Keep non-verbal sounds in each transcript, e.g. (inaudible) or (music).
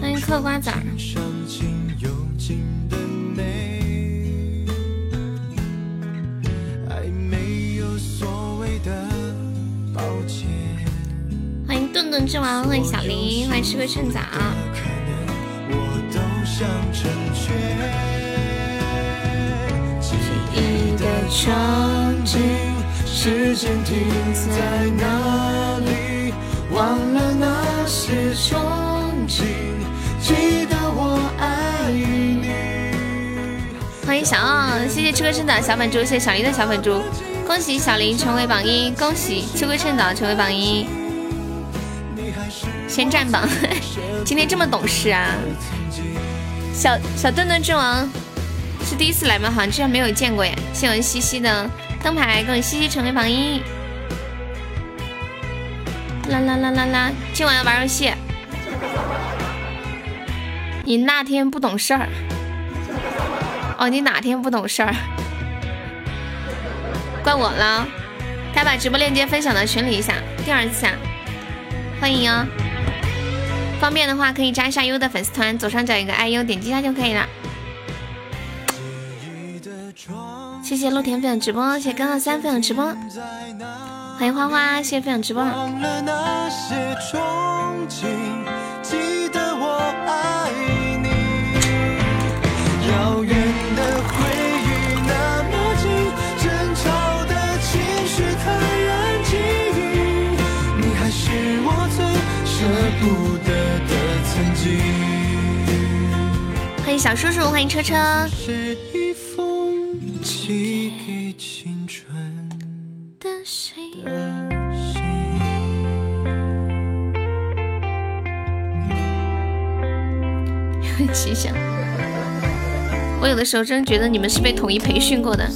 欢迎嗑瓜子儿。欢迎顿顿之王，欢迎小林，欢迎吃个趁早。记忆的场景，时间停在奥，谢谢吃个趁早小粉猪，谢谢小林的小粉猪，恭喜小林成为榜一，恭喜吃个趁早成为榜一，先占榜。(laughs) 今天这么懂事啊，小小顿顿之王是第一次来吗？好像之前没有见过耶。谢我西西的灯牌，恭喜西西成为榜一。啦啦啦啦啦！今晚要玩游戏。你那天不懂事儿。哦，你哪天不懂事儿？怪我了。该把直播链接分享到群里一下。第二次啊，欢迎哦。方便的话可以加一下优的粉丝团，左上角有个爱优，点击一下就可以了。谢谢露田分享直播，谢谢刚好三分享直播。欢迎花花，谢谢分享直播。小叔叔，欢迎车车。吉祥，我有的时候真觉得你们是被统一培训过的。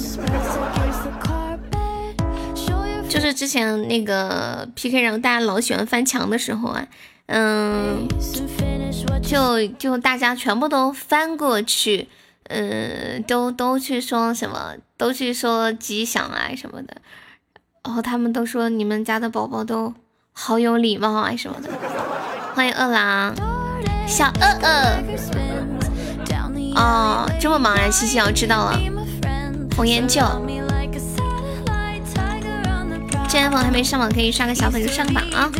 就是之前那个 PK，然后大家老喜欢翻墙的时候啊，嗯，就就大家全部都翻过去，嗯，都都去说什么，都去说吉祥啊什么的，然后他们都说你们家的宝宝都好有礼貌啊什么的。欢迎饿狼，小饿饿。哦，这么忙啊，西西，我知道了。红颜旧，现在粉还没上榜，可以刷个小粉就上榜啊。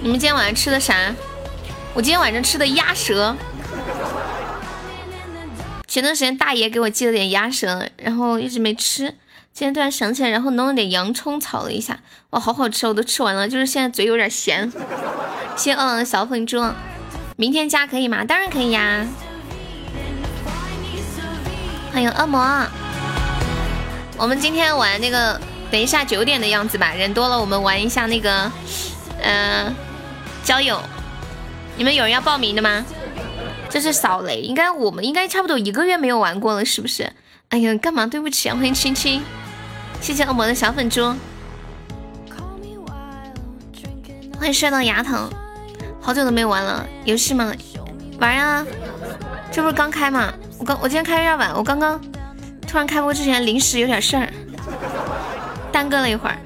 你们今天晚上吃的啥？我今天晚上吃的鸭舌。前段时间大爷给我寄了点鸭舌，然后一直没吃。今天突然想起来，然后弄了点洋葱炒了一下，哇，好好吃，我都吃完了，就是现在嘴有点咸。谢谢饿狼的小粉猪，明天加可以吗？当然可以呀。欢迎恶魔，我们今天玩那个，等一下九点的样子吧，人多了我们玩一下那个，嗯，交友。你们有人要报名的吗？这是扫雷，应该我们应该差不多一个月没有玩过了，是不是？哎呀，干嘛？对不起啊，欢迎青青。谢谢恶魔的小粉猪，欢迎帅到牙疼，好久都没玩了，游戏吗？玩啊，这不是刚开吗？我刚我今天开有点晚，我刚刚突然开播之前临时有点事儿，耽搁了一会儿，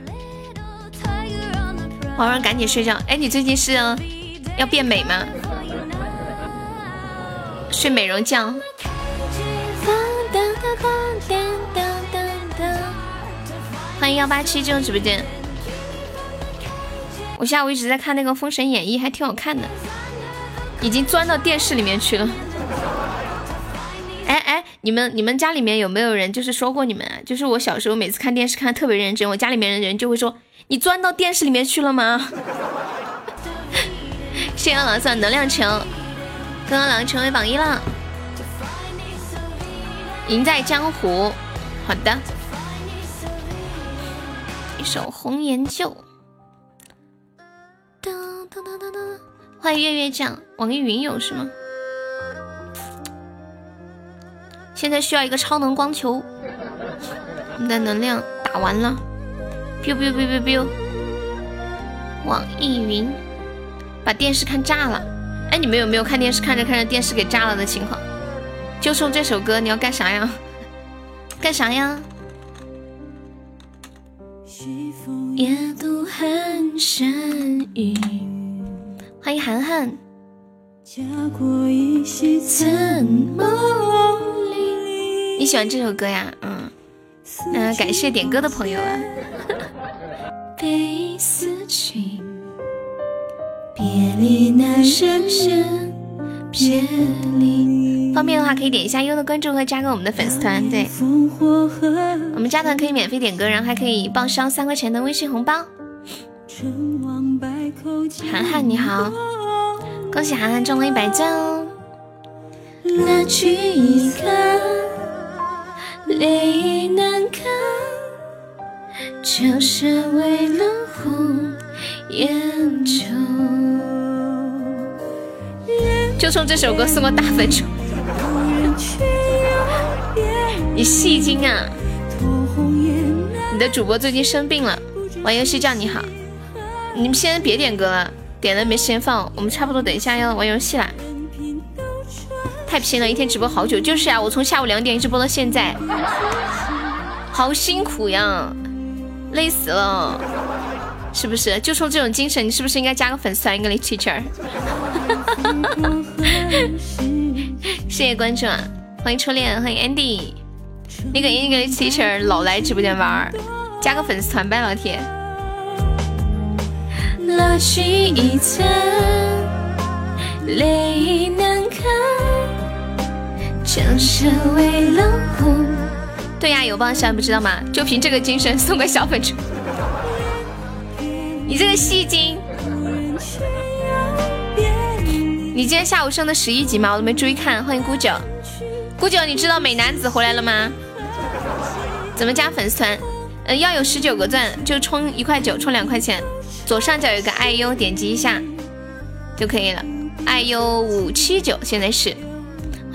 晚上赶紧睡觉。哎，你最近是要变美吗？睡美容觉。欢迎幺八七进入直播间。我下午一直在看那个《封神演义》，还挺好看的，已经钻到电视里面去了。你们你们家里面有没有人就是说过你们？啊？就是我小时候每次看电视看的特别认真，我家里面的人就会说你钻到电视里面去了吗？(laughs) 谢谢老算能量球，刚刚狼成为榜一了，赢在江湖。好的。一首红颜旧，欢迎月月酱，网易云有是吗？现在需要一个超能光球，我们的能量打完了，biu biu biu biu biu，网易云把电视看炸了，哎，你们有没有看电视看着看着电视给炸了的情况？就送这首歌，你要干啥呀？(laughs) 干啥呀？夜渡寒山雨欢迎涵涵。你喜欢这首歌呀？嗯，嗯，感谢点歌的朋友啊。方便的话可以点一下优的关注和加个我们的粉丝团。对，我们加团可以免费点歌，然后还可以报销三块钱的微信红包。涵涵你好，恭喜涵涵中了一百钻哦。就是为了红颜酒。就冲这首歌送个大粉猪。你戏精啊！你的主播最近生病了，玩游戏叫你好。你们先别点歌了，点了没时间放。我们差不多等一下要玩游戏啦。太拼了，一天直播好久。就是啊，我从下午两点一直播到现在，好辛苦呀，累死了，是不是？就冲这种精神，你是不是应该加个粉丝团，English teacher？谢谢关注啊！欢迎初恋，欢迎 Andy。那个 English teacher 老来直播间玩，加个粉丝团呗，老铁。泪难堪对呀，有帮山不知道吗？就凭这个精神送个小粉猪。(laughs) 你这个戏精！你今天下午升的十一级吗？我都没注意看。欢迎姑九，姑九，你知道美男子回来了吗？怎么加粉丝团？嗯，要有十九个钻，就充一块九，充两块钱。左上角有个爱优，点击一下就可以了。爱优五七九，现在是。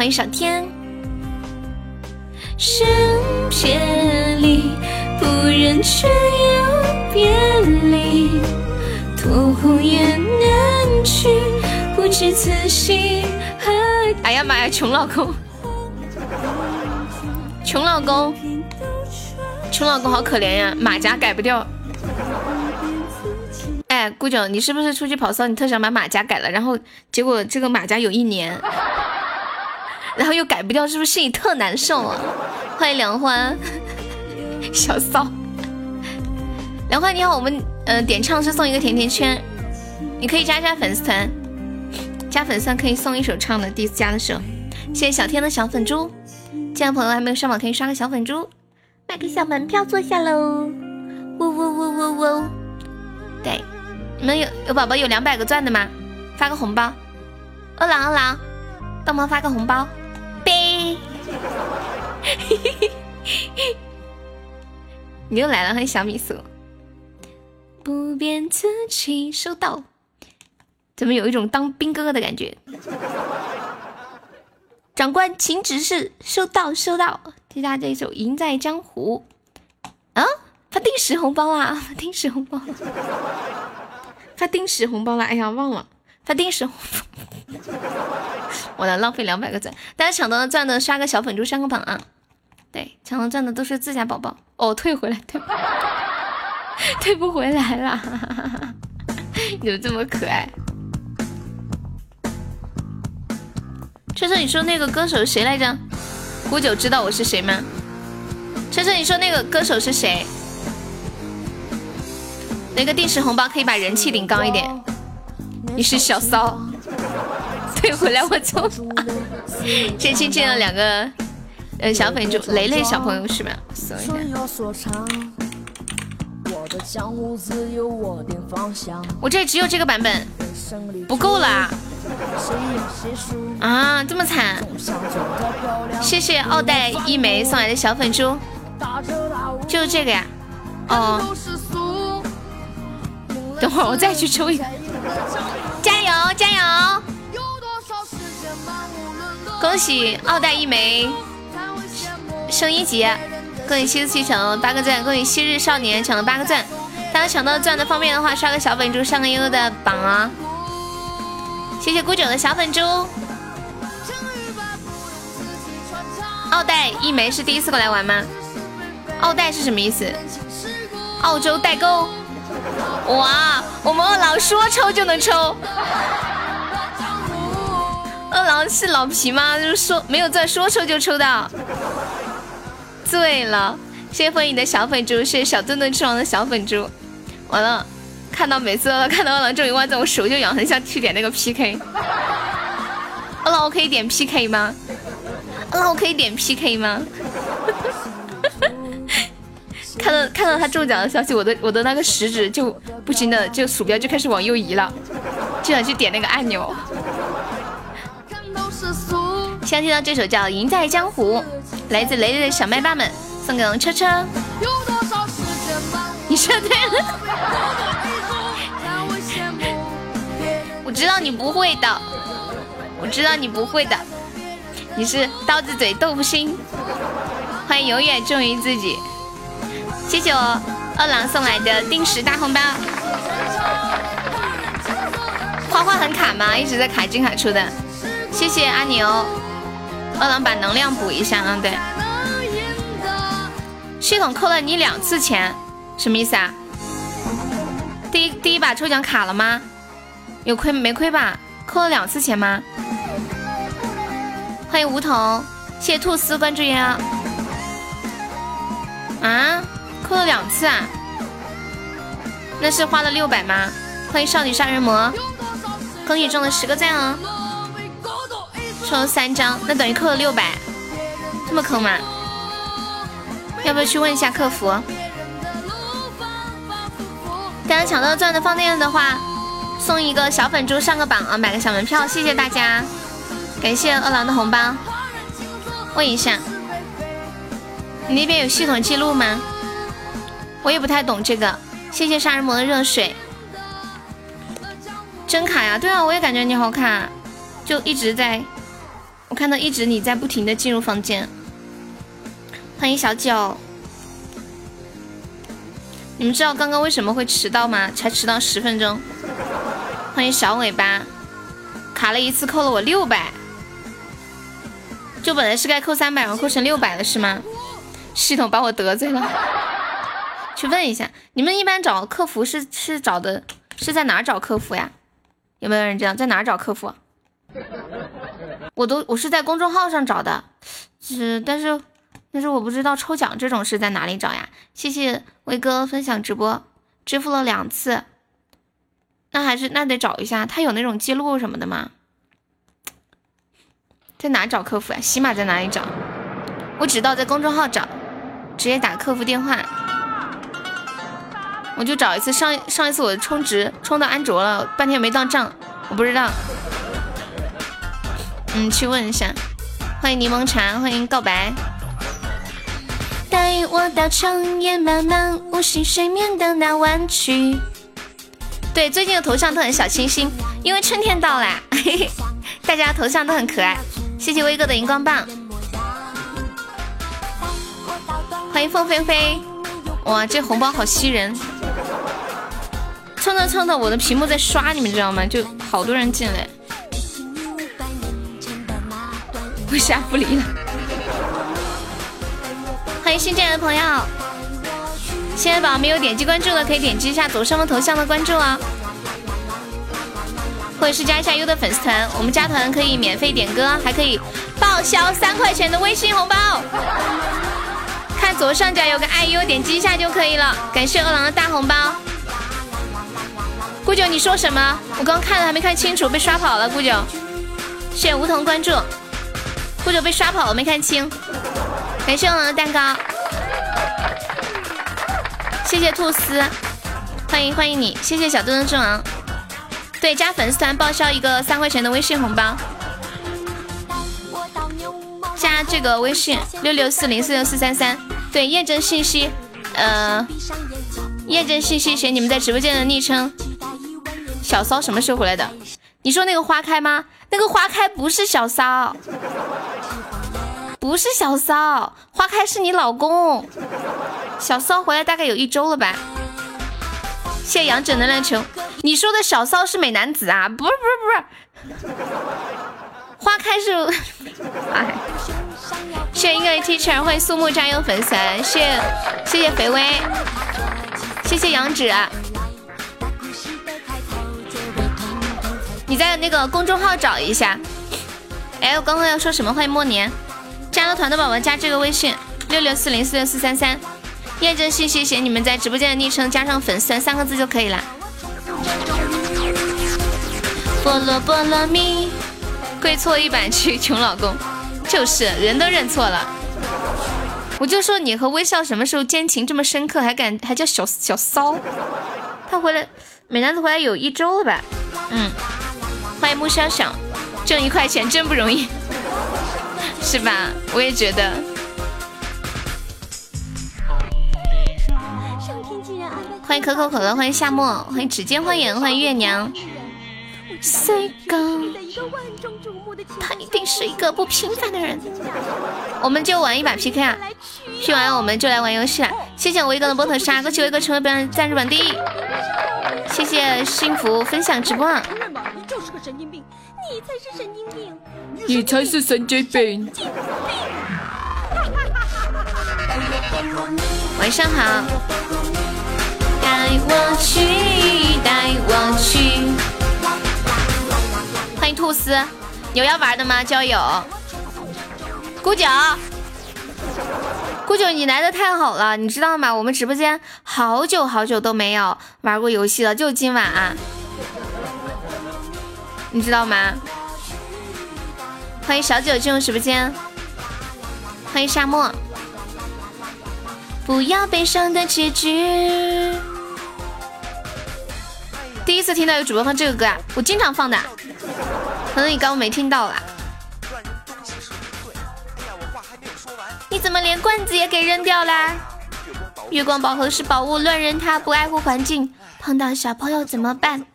欢迎小天。身别离，不忍却又别离，托红颜难去。不知此心何哎呀妈呀，穷老公，穷老公，穷老公好可怜呀，马甲改不掉。哎，顾九，你是不是出去跑骚？你特想把马甲改了，然后结果这个马甲有一年，然后又改不掉，是不是心里特难受啊？欢迎梁欢，(laughs) 小骚，梁欢你好，我们呃点唱是送一个甜甜圈，你可以加一下粉丝团。加粉丝团可以送一首唱的，第一次加的时候，谢谢小天的小粉猪。进来朋友还没有上榜，可以刷个小粉猪，买个小门票坐下喽。呜呜呜呜呜。对，你们有有宝宝有两百个钻的吗？发个红包。饿狼饿狼，帮忙发个红包。呗。你又来了，欢迎小米素。不变自己，收到。怎么有一种当兵哥哥的感觉？长官，请指示。收到，收到。接下这一首《赢在江湖》啊，发定时红包啦！发定时红包，发定时红包了。哎呀，忘了定时。(laughs) 我来浪费两百个钻，大家抢到钻的刷个小粉猪上个榜啊！对，抢到钻的都是自家宝宝哦，退回来，退，(laughs) 退不回来了。(laughs) 你们这么可爱。车车，你说那个歌手谁来着？古九知道我是谁吗？车车，你说那个歌手是谁？那个定时红包可以把人气顶高一点。你是小骚，退回来我就。谢谢进了两个呃小粉猪，雷雷小朋友是吧？搜一下。我这只有这个版本，不够啦。啊，这么惨！谢谢奥黛一枚送来的小粉猪，就是这个呀。哦，等会儿我再去抽一个，加油加油！恭喜奥黛一枚升一级，恭喜七四七抢了八个钻，恭喜昔日少年抢了八个钻。大家抢到钻的方便的话，刷个小粉猪上个悠悠的榜啊！谢谢孤九的小粉猪。奥黛一枚是第一次过来玩吗？奥黛是什么意思？澳洲代购。哇，我们二郎说抽就能抽。二郎是老皮吗？就是说没有在说抽就抽到。醉了，谢谢风影的小粉猪，谢谢小顿顿吃完的小粉猪。完了，看到每次看到二郎这一万赞，我手就痒，很想去点那个 PK。二郎，我可以点 PK 吗？二郎，我可以点 PK 吗？看到看到他中奖的消息，我的我的那个食指就不行的，就鼠标就开始往右移了，就想去点那个按钮。现在听到这首叫《赢在江湖》，来自雷雷的小麦霸们，送给我车车。你说对了，我知道你不会的，我知道你不会的，你是刀子嘴豆腐心。欢迎永远忠于自己。谢谢我二郎送来的定时大红包。花花很卡吗？一直在卡进卡出的。谢谢阿牛，二郎把能量补一下啊。对，系统扣了你两次钱，什么意思啊？第一第一把抽奖卡了吗？有亏没亏吧？扣了两次钱吗？欢迎梧桐，谢谢兔丝关注呀。啊？扣了两次啊？那是花了六百吗？欢迎少女杀人魔，恭喜中了十个赞哦！抽了三张，那等于扣了六百，这么坑吗？要不要去问一下客服？大家抢到钻的放电的话，送一个小粉猪上个榜啊，买个小门票，谢谢大家，感谢二郎的红包。问一下，你那边有系统记录吗？我也不太懂这个，谢谢杀人魔的热水，真卡呀！对啊，我也感觉你好卡，就一直在，我看到一直你在不停的进入房间。欢迎小九，你们知道刚刚为什么会迟到吗？才迟到十分钟。欢迎小尾巴，卡了一次扣了我六百，就本来是该扣三百，然后扣成六百了是吗？系统把我得罪了。去问一下，你们一般找客服是是找的是在哪找客服呀？有没有人知道在哪找客服？(laughs) 我都我是在公众号上找的，是但是但是我不知道抽奖这种是在哪里找呀？谢谢威哥分享直播，支付了两次，那还是那得找一下，他有那种记录什么的吗？在哪找客服呀？喜马在哪里找？我只知道在公众号找，直接打客服电话。我就找一次，上上一次我充值充到安卓了，半天没到账，我不知道。嗯，去问一下。欢迎柠檬茶，欢迎告白。带我到长夜漫漫无心睡眠的那弯曲。对，最近的头像都很小清新，因为春天到啦，嘿嘿，大家头像都很可爱。谢谢威哥的荧光棒。欢迎凤飞飞，哇，这红包好吸人。蹭蹭蹭的，我的屏幕在刷，你们知道吗？就好多人进来，我下不离了。欢迎新进来的朋友，新来宝宝没有点击关注的，可以点击一下左上方头像的关注啊，或者是加一下优的粉丝团。我们加团可以免费点歌，还可以报销三块钱的微信红包。看左上角有个爱优，点击一下就可以了。感谢饿狼的大红包。顾九，你说什么？我刚看了还没看清楚，被刷跑了。顾九，谢谢梧桐关注。顾九被刷跑了，没看清。感谢我们的蛋糕，谢谢兔丝，欢迎欢迎你，谢谢小墩墩之王。对，加粉丝团报销一个三块钱的微信红包。加这个微信六六四零四六四三三。对，验证信息，呃，验证信息写你们在直播间的昵称。小骚什么时候回来的？你说那个花开吗？那个花开不是小骚，不是小骚，花开是你老公。小骚回来大概有一周了吧？谢谢杨整能量球。你说的小骚是美男子啊？不是不是不是，花开是，(laughs) 哎，谢谢一个 teacher，欢迎苏木加油粉丝，谢谢谢谢肥威，谢谢杨芷。你在那个公众号找一下。哎，我刚刚要说什么？欢迎莫年，加了团的宝宝加这个微信六六四零四六四三三，验证信息写你们在直播间的昵称，加上粉丝三个字就可以了。菠萝菠萝蜜，跪错一百去穷老公，就是人都认错了。我就说你和微笑什么时候奸情这么深刻，还敢还叫小小骚？他回来，美男子回来有一周了吧？嗯，欢迎木潇小。挣一块钱真不容易，是吧？我也觉得。欢迎可口可乐，欢迎夏末，欢迎指尖花颜，欢迎月娘。他一定是一个不平凡的人。我们就玩一把 PK 啊，P 完我们就来玩游戏了。谢谢我威哥的波特杀，恭喜威哥成为本站日榜第一。谢谢幸福分享直播。你才是神经病！你才是神经病！(laughs) 晚上好。带我去，带我去。兔丝，有要玩的吗？交友。姑九，姑九，你来的太好了，你知道吗？我们直播间好久好久都没有玩过游戏了，就今晚。你知道吗？欢迎小九进入直播间，欢迎沙漠。不要悲伤的结局。第一次听到有主播放这个歌啊，我经常放的，可能你刚刚没听到啦。你怎么连罐子也给扔掉啦？月光宝盒是宝物，乱扔它不爱护环境，碰到小朋友怎么办？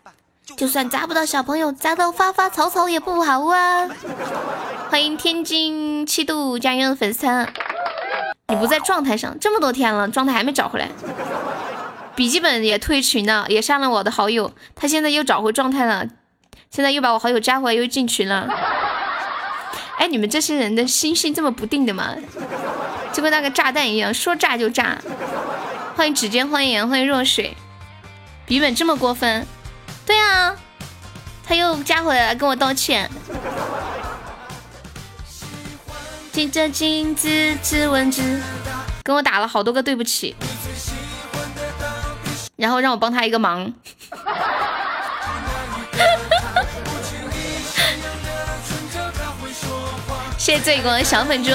就算砸不到小朋友，砸到花花草草也不好啊！欢迎天津七度加油粉丝，你不在状态上这么多天了，状态还没找回来。笔记本也退群了，也删了我的好友，他现在又找回状态了，现在又把我好友加回来，又进群了。(laughs) 哎，你们这些人的心性这么不定的吗？就跟那个炸弹一样，说炸就炸。欢迎指尖欢迎，欢迎若水，笔记本这么过分？对啊，他又加回来跟我道歉。镜着镜子自问自，跟我打了好多个对不起，然后让我帮他一个忙。(laughs) 谢谢醉光小粉猪。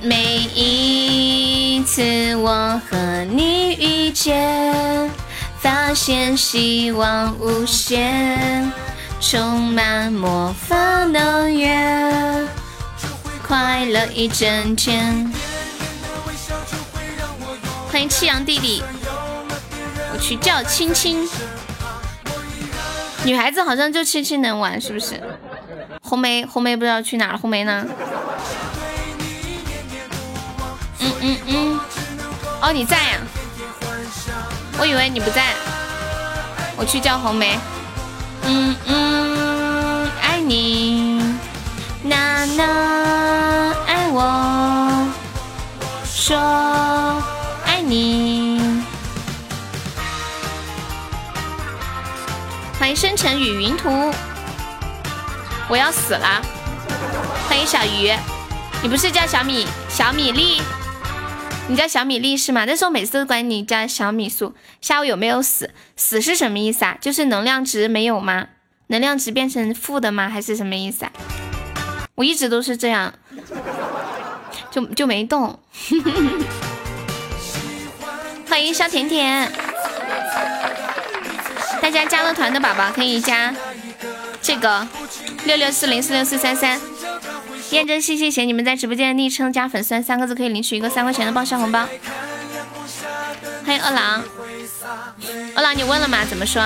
每一次我和你遇见。发现希望无限，充满魔法能源，快乐一整天。欢迎七阳弟弟，我去叫青青。女孩子好像就青青能玩，是不是？红梅，红梅不知道去哪了，红梅呢？嗯嗯嗯，哦，你在呀？我以为你不在，我去叫红梅。嗯嗯，爱你，娜娜爱我，说生成与云图，我要死了。欢迎小鱼，你不是叫小米小米粒？你叫小米粒是吗？但是我每次都管你叫小米素。下午有没有死？死是什么意思啊？就是能量值没有吗？能量值变成负的吗？还是什么意思啊？我一直都是这样，就就没动。(laughs) 欢迎小甜甜，大家加了团的宝宝可以加这个六六四零四六四三三。验证信息写你们在直播间的昵称加粉丝三个字可以领取一个三块钱的报销红包。欢迎二郎，二郎你问了吗？怎么说？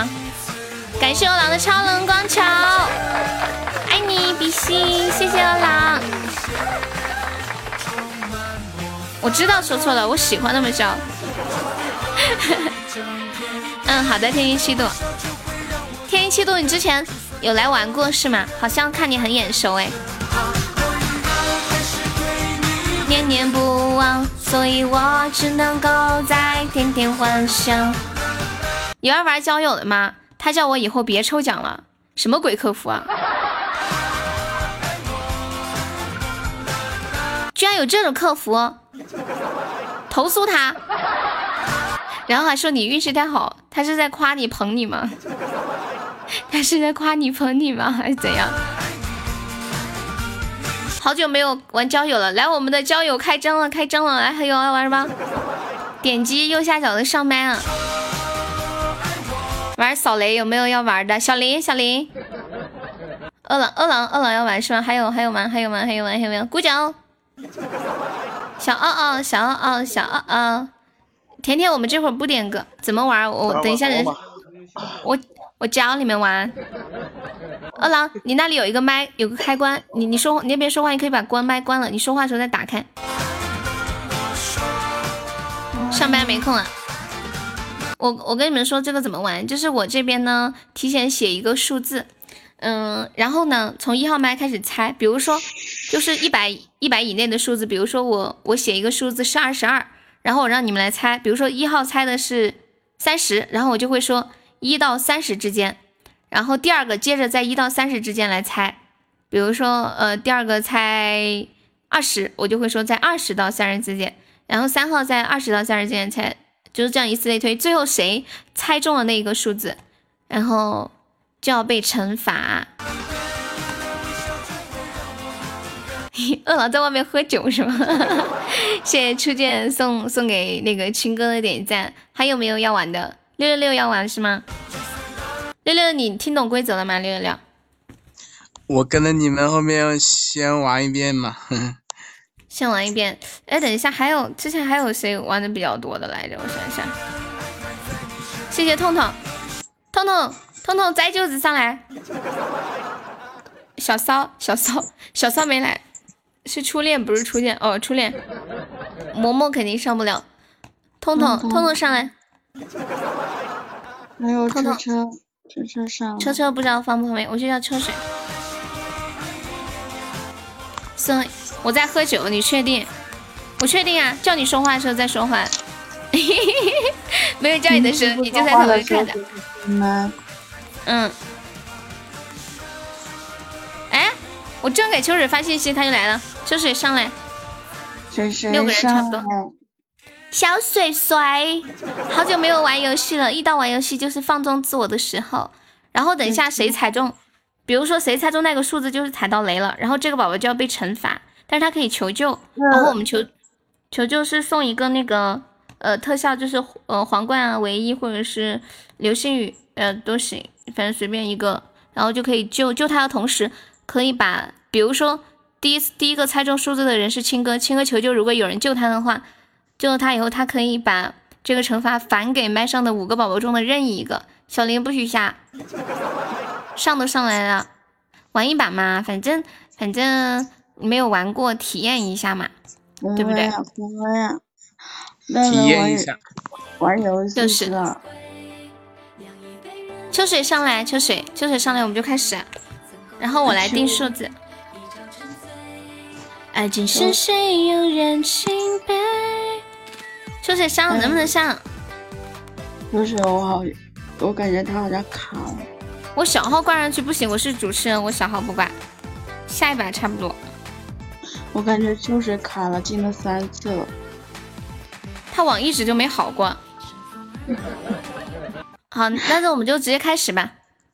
感谢二郎的超能光球，爱你比心，谢谢二郎。我知道说错了，我喜欢那么叫。嗯，好的，天音七度，天音七度，你之前有来玩过是吗？好像看你很眼熟哎。念念不忘，所以我只能够在天天幻想。有要玩交友的吗？他叫我以后别抽奖了，什么鬼客服啊？居然有这种客服，投诉他，然后还说你运气太好，他是在夸你捧你吗？(laughs) 他是在夸你捧你吗？还是怎样？好久没有玩交友了，来我们的交友开张了，开张了，来还有要玩吗？点击右下角的上麦啊！玩扫雷有没有要玩的？小林，小林，饿了，饿了，饿了要玩是吗？还有还有吗？还有吗？还有吗？还有没有？鼓掌！小奥奥，小奥奥，小奥奥，甜甜，我们这会儿不点歌，怎么玩？我等一下人，我我教你们玩。二郎，你那里有一个麦，有个开关，你你说你那边说话，你可以把关麦关了，你说话的时候再打开。上班没空啊。我我跟你们说这个怎么玩，就是我这边呢提前写一个数字，嗯，然后呢从一号麦开始猜，比如说就是一百一百以内的数字，比如说我我写一个数字是二十二，然后我让你们来猜，比如说一号猜的是三十，然后我就会说一到三十之间，然后第二个接着在一到三十之间来猜，比如说呃第二个猜二十，我就会说在二十到三十之间，然后三号在二十到三十之间猜。就是这样，以此类推，最后谁猜中了那一个数字，然后就要被惩罚。(laughs) 饿了在外面喝酒是吗？谢谢初见送送给那个青哥的点赞。还有没有要玩的？六六六要玩是吗？六六，你听懂规则了吗？六六六，我跟着你们后面先玩一遍嘛。(laughs) 先玩一遍，哎，等一下，还有之前还有谁玩的比较多的来着？我想一下，谢谢痛痛，痛痛，痛痛摘舅子上来，小骚，小骚，小骚没来，是初恋不是初恋哦，初恋，嬷嬷肯定上不了，痛痛，痛痛上来，没有车车，车车上，车车不知道方不方便，我就叫车水，送。我在喝酒，你确定？我确定啊！叫你说话的时候再说话，(laughs) 没有叫你的时候你就在旁边看着。嗯。哎，我正给秋水发信息，他就来了。秋水上来。六个人差不多。小水水，好久没有玩游戏了，一到玩游戏就是放纵自我的时候。然后等一下谁踩中，比如说谁猜中那个数字就是踩到雷了，然后这个宝宝就要被惩罚。但是他可以求救，然后我们求求救是送一个那个呃特效，就是呃皇冠啊、唯一或者是流星雨呃都行，反正随便一个，然后就可以救救他的同时，可以把比如说第一次第一个猜中数字的人是青哥，青哥求救，如果有人救他的话，救了他以后，他可以把这个惩罚返给麦上的五个宝宝中的任意一个。小林不许下，上都上来了，玩一把嘛，反正反正。没有玩过，体验一下嘛，对不对？体验一下，玩游戏就是秋水上来，秋水，秋水上来，我们就开始。然后我来定数字。爱情是谁有人钦佩？秋水上能不能上？秋水，我好，我感觉他好像卡了。我小号挂上去不行，我是主持人，我小号不挂。下一把差不多。我感觉秋水卡了，进了三次了。他网一直就没好过。好，那那我们就直接开始吧，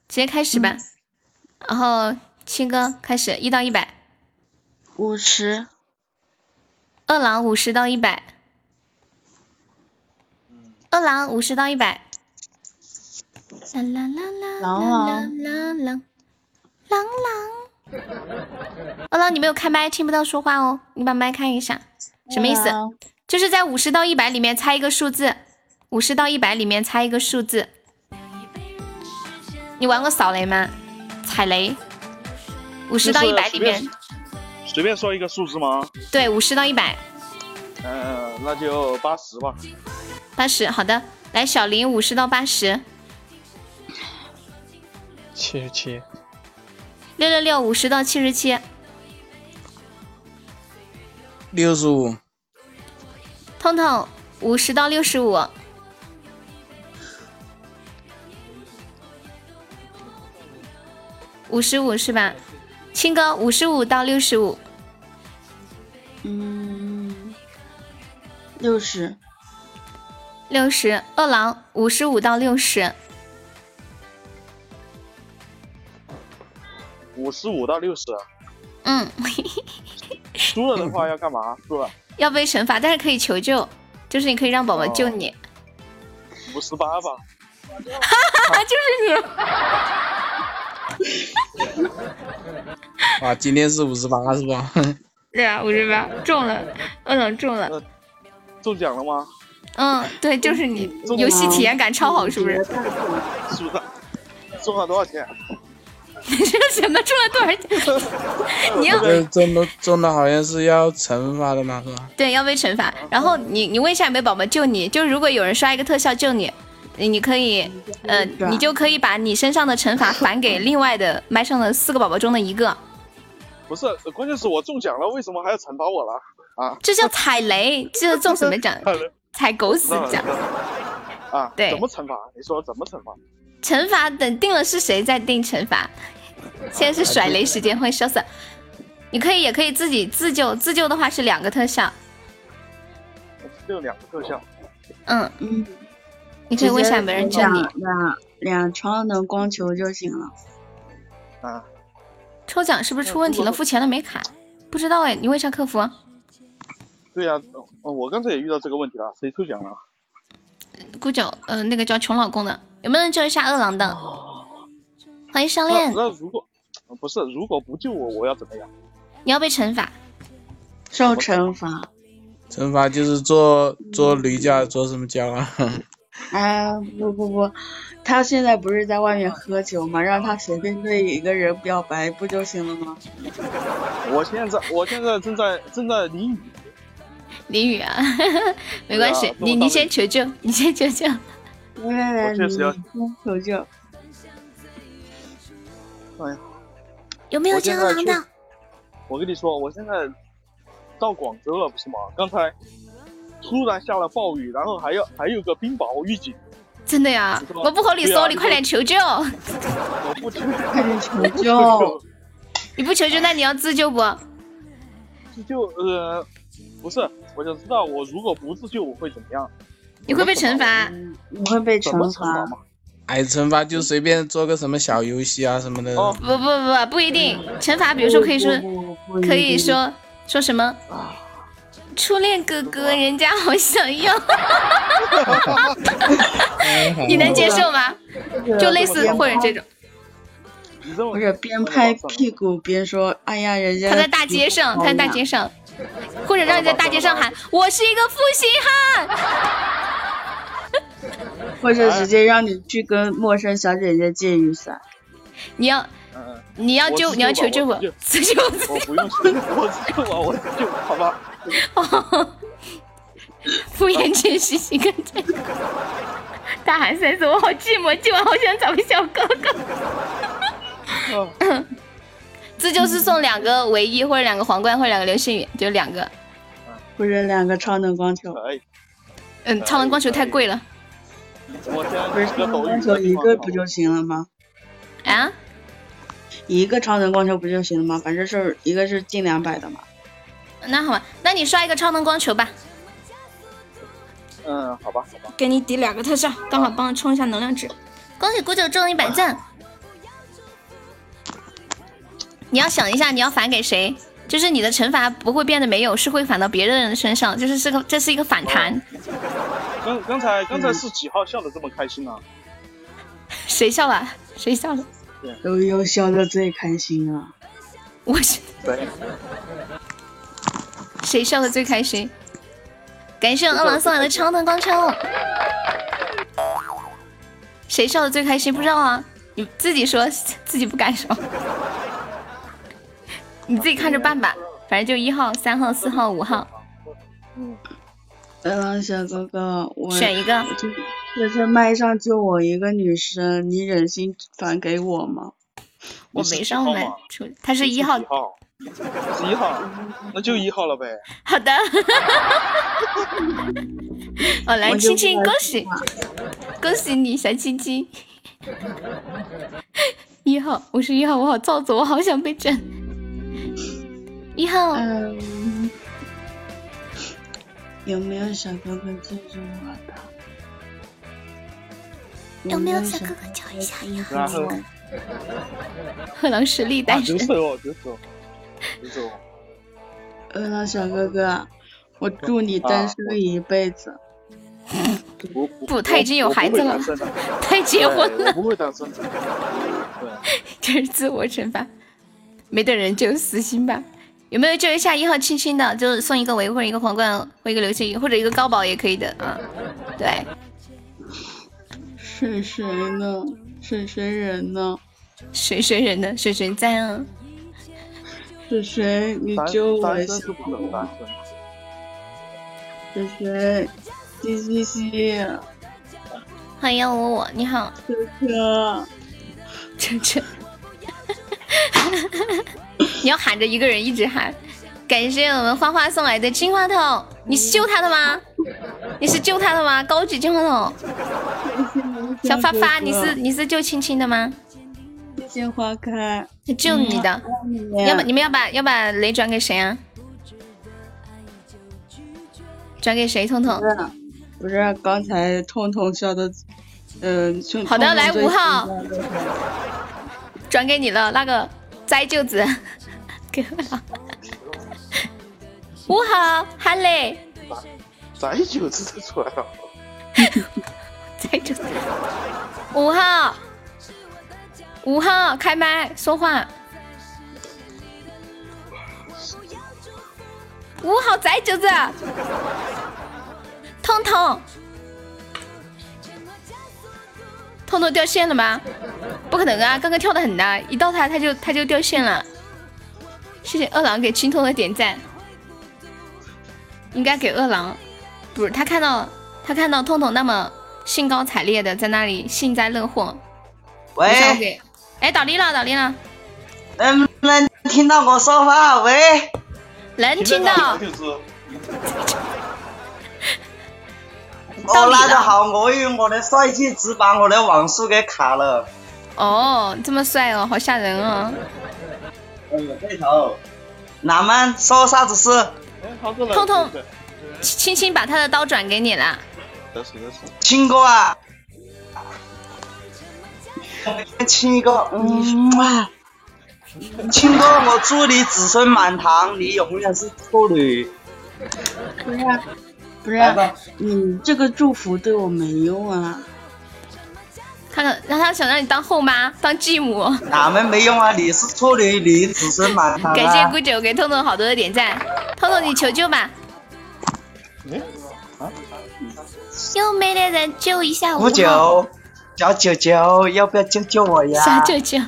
直接开始吧。然后青哥开始，一到一百。五十。饿狼五十到一百。饿狼五十到一百。啦啦啦啦啦啦啦狼狼。饿狼，你没有开麦，听不到说话哦。你把麦开一下，什么意思？就是在五十到一百里面猜一个数字，五十到一百里面猜一个数字。你玩过扫雷吗？踩雷。五十到一百里面。随便说一个数字吗？对，五十到一百。嗯，那就八十吧。八十，好的。来，小林，五十到八十。七十七。六六六五十到七十七，六十五，痛痛五十到六十五，五十五是吧？青哥五十五到六十五，嗯，六十，六十。饿狼五十五到六十，五十五到六十，嗯，(laughs) 输了的话要干嘛？输了要被惩罚，但是可以求救，就是你可以让宝宝救你，五十八吧。就是你。(laughs) 哇，今天是五十八是吧？(laughs) 对啊，五十八中了，二郎中了。中奖了吗？嗯，对，就是你，游戏体验感超好，是不是？是不是？中了多少钱？你这个什么中了多少钱？(laughs) 你要这中的中的好像是要惩罚的嘛，是吧？对要被惩罚，然后你你问一下有没有宝宝救你，就如果有人刷一个特效救你，你你可以呃，你就可以把你身上的惩罚还给另外的麦上的四个宝宝中的一个，不是，关键是我中奖了，为什么还要惩罚我了？啊？这叫踩雷，这中什么奖？(laughs) 踩狗屎奖。啊？对怎么惩罚？你说怎么惩罚？惩罚等定了是谁再定惩罚，现在是甩雷时间，会笑死。你可以也可以自己自救，自救的话是两个特效，只有两个特效。嗯嗯，你可以问一下没人救你。两两超能光球就行了。啊，抽奖是不是出问题了？付钱了没卡？不知道哎，你问一下客服。对呀、哦我刚才也遇到这个问题了，谁抽奖了？顾九，呃，那个叫穷老公的，有没有人救一下饿狼的？欢迎相那恋，那如果呃不是，如果不救我，我要怎么样？你要被惩罚。受惩罚。惩罚就是做做女教，做什么教啊？(laughs) 啊不不不，他现在不是在外面喝酒吗？让他随便对一个人表白不就行了吗？我现在我现在正在正在淋雨，淋雨啊，(laughs) 没关系啊，你你先求救，你先求救。(laughs) 来来，你我确实要先求救。哎呀，有没有我现在去救二郎的？我跟你说，我现在到广州了，不是吗？刚才突然下了暴雨，然后还有还有个冰雹预警，真的呀，我不和你说，啊你快点求救。我不求快点求救！你不求救，那你要自救不？自救呃不是，我想知道我如果不自救我会怎么样？你会被惩罚。你会被惩罚惩罚嘛？挨惩罚就随便做个什么小游戏啊什么的。哦不不不不，一定。惩罚，比如说可以说，可以说说什么？初恋哥哥，人家好想要，你能接受吗？(laughs) 就类似或者这种，你这么或者边拍屁股边说：“哎呀，人家他在大街上，他在大街上，或者让你在大街上喊：“我是一个负心汉。或者直接让你去跟陌生小姐姐借雨伞。(laughs) ”你要嗯，你要救，你要求救我救吧我，自救我不用求，我自救我，我自救，好吧？敷衍解释一个这个。大喊三声，我好寂寞，今晚好想找个小哥哥。这就是送两个唯一，或者两个皇冠，或者两个流星雨，就两个。或者两个超能光球，可以，嗯，超能光球太贵了我现不是超能光球一个不就行了吗？啊！一个超能光球不就行了吗？反正是一个是近两百的嘛。那好吧，那你刷一个超能光球吧，嗯，好吧，好吧，给你抵两个特效，刚好帮我充一下能量值。恭喜姑舅中一百赞！你要想一下，你要返给谁？就是你的惩罚不会变得没有，是会返到别的人身上，就是是个这是一个反弹。刚刚才刚才是几号笑的这么开心啊？谁笑了？谁笑了？悠悠笑的最开心啊！我是对，谁笑的最开心？感谢二郎送来的超能光球。谁笑的最开心？不知道啊，你自己说，(laughs) 自己不敢说。你自己看着办吧，反正就一号、三号、四号、五号，嗯，嗯，小哥哥，我选一个。这这是麦上就我一个女生，你忍心转给我吗？我没上麦他是一号一号，那就一号了呗。(laughs) 好的。我，来亲亲，恭喜，恭喜你，小亲亲。一号，我是一号，我好造作，我好想被整。一号。嗯。有没有小哥哥记住我的？有没有小哥哥叫一下呀？(laughs) 贺狼实力单身。就是哦，就是哦，就是哦。饿狼小哥哥，我祝你单身一辈子。不不，他已经有孩子了，(laughs) 他结婚了。不会单身。(laughs) 这是自我惩罚，没等人就死心吧。有没有救一下一号亲亲的？就送一个维或者一个皇冠或一个流星雨或者一个高宝也可以的啊。对。水谁呢？水谁人呢？水谁人呢？水谁在啊。水谁，你救我一下。水谁，嘻嘻嘻。欢迎我我，你好。车车，(laughs) 车车。(laughs) 你要喊着一个人一直喊，感谢我们花花送来的金话筒，你是救他的吗？你是救他的吗？高级金话筒。小发发，你是你是救青青的吗？谢谢花开，救你的。要不你们要把要把雷转给谁啊？转给谁？痛痛。不是，刚才痛痛笑的，嗯。好的，来五号，转给你了，那个。灾舅子，(laughs) 给了。五号喊嘞。栽舅子都出来了。栽舅子。五号，五号开麦说话。五号栽舅子。痛痛。痛痛掉线了吗？不可能啊！刚刚跳的很大，一到他他就他就掉线了。谢谢二郎给青铜的点赞，应该给饿狼。不是他看到他看到痛痛那么兴高采烈的在那里幸灾乐祸。喂。哎，倒立了，倒立了。能不能听到我说话？喂。能听到。(laughs) 哦，那就好，我用我的帅气值把我的网速给卡了。哦，这么帅哦，好吓人哦。嗯，对头。哪们说啥子事？痛痛，青青把他的刀转给你了。亲哥啊，亲一个，嗯啊，亲哥，我祝你子孙满堂，你永远是处女。不是，不是，你这个祝福对我没用啊。看看，让他想让你当后妈，当继母。哪门没用啊？你是处女，你子孙满堂。感谢顾九给痛痛好多的点赞，痛痛你求救吧。又没得人救一下我。小九九，要不要救救我呀？小九九，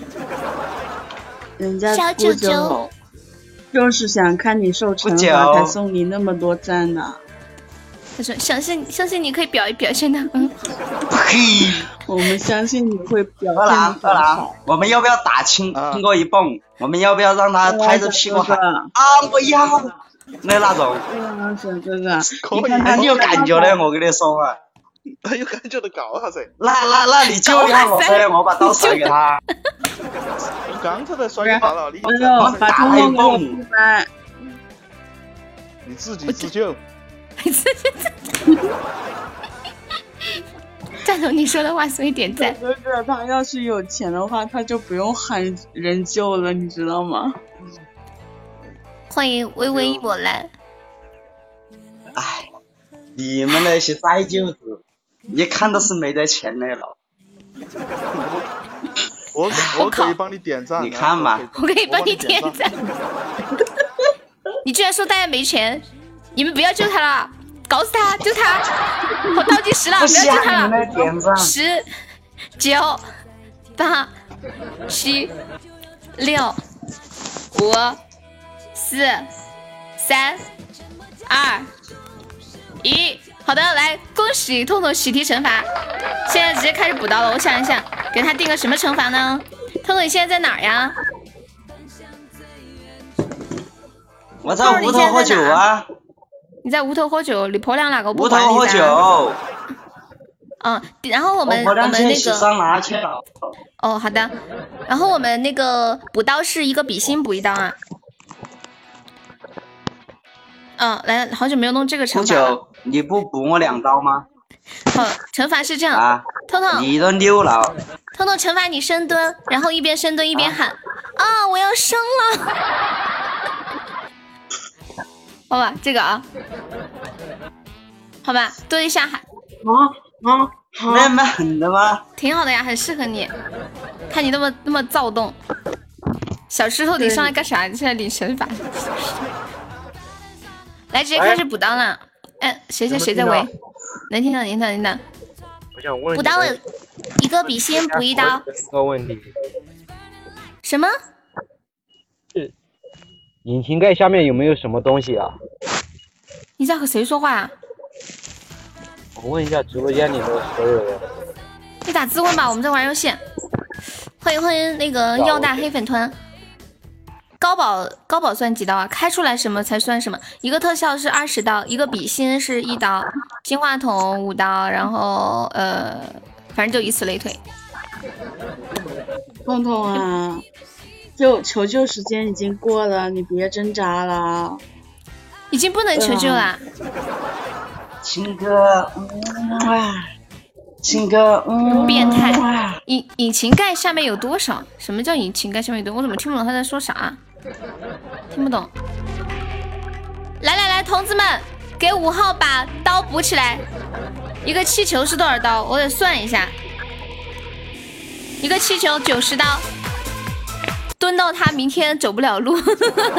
人家小九九就是想看你受惩罚，才送你那么多赞呢。他说：“相信相信你可以表表现的很好。”嘿，(laughs) 我们相信你会表现。二郎，二郎，我们要不要打亲亲过一蹦？我们要不要让他拍着屁股喊 (laughs) 啊？我要那那种。小哥哥，你看他有感觉的，我跟你说啊。他有感觉的搞啥子。那那那你救下我噻，我把刀甩给他。我刚才在甩给他了，你打一蹦。你自己自救。(laughs) 赞同你说的话，所以点赞。哥哥，他要是有钱的话，他就不用喊人救了，你知道吗？欢迎微微一抹蓝。哎，你们那些呆舅子，一看都是没得钱的了。我我可以帮你点赞，你看嘛，我可以帮你点赞。(laughs) 你居然说大家没钱？你们不要救他了，搞死他，就他！我倒计时了，不要救他了。十、九、八、七、六、五、四、三、二、一。好的，来，恭喜痛痛喜提惩罚，现在直接开始补刀了。我想一想，给他定个什么惩罚呢？痛痛，你现在在哪儿呀？我在屋头喝酒啊。你在屋头喝酒，你婆娘哪个不屋头喝酒。嗯，然后我们我们那个。哦，好的。然后我们那个补刀是一个比心补一刀啊。嗯，来，好久没有弄这个惩罚了。你不补我两刀吗？好，惩罚是这样。啊。彤彤。你都溜了。彤彤，惩罚你深蹲，然后一边深蹲一边喊：“啊，我要生了！”好吧，这个啊，好吧，蹲一下喊。啊啊！没蛮狠的吗？挺好的呀，很适合你。看你那么那么躁动，小石头，你上来干啥？你现在领神法。来，直接开始补刀了。哎，谁谁谁在围？能听到，能听到，能听到。我想问。补刀了，一个比心补一刀。个问题。什么？是引擎盖下面有没有什么东西啊？你在和谁说话啊？我问一下直播间里的所有人。你打字问吧，我们在玩游戏。欢迎欢迎那个药大黑粉团。高保高保算几刀啊？开出来什么才算什么？一个特效是二十刀，一个笔芯是一刀，金话筒五刀，然后呃，反正就以此类推。痛痛啊！就求救时间已经过了，你别挣扎了。已经不能求救了。亲哥，哇！亲哥，嗯，变态。引引擎盖下面有多少？什么叫引擎盖下面有多？我怎么听不懂他在说啥？听不懂，来来来，同志们，给五号把刀补起来。一个气球是多少刀？我得算一下。一个气球九十刀，蹲到他明天走不了路。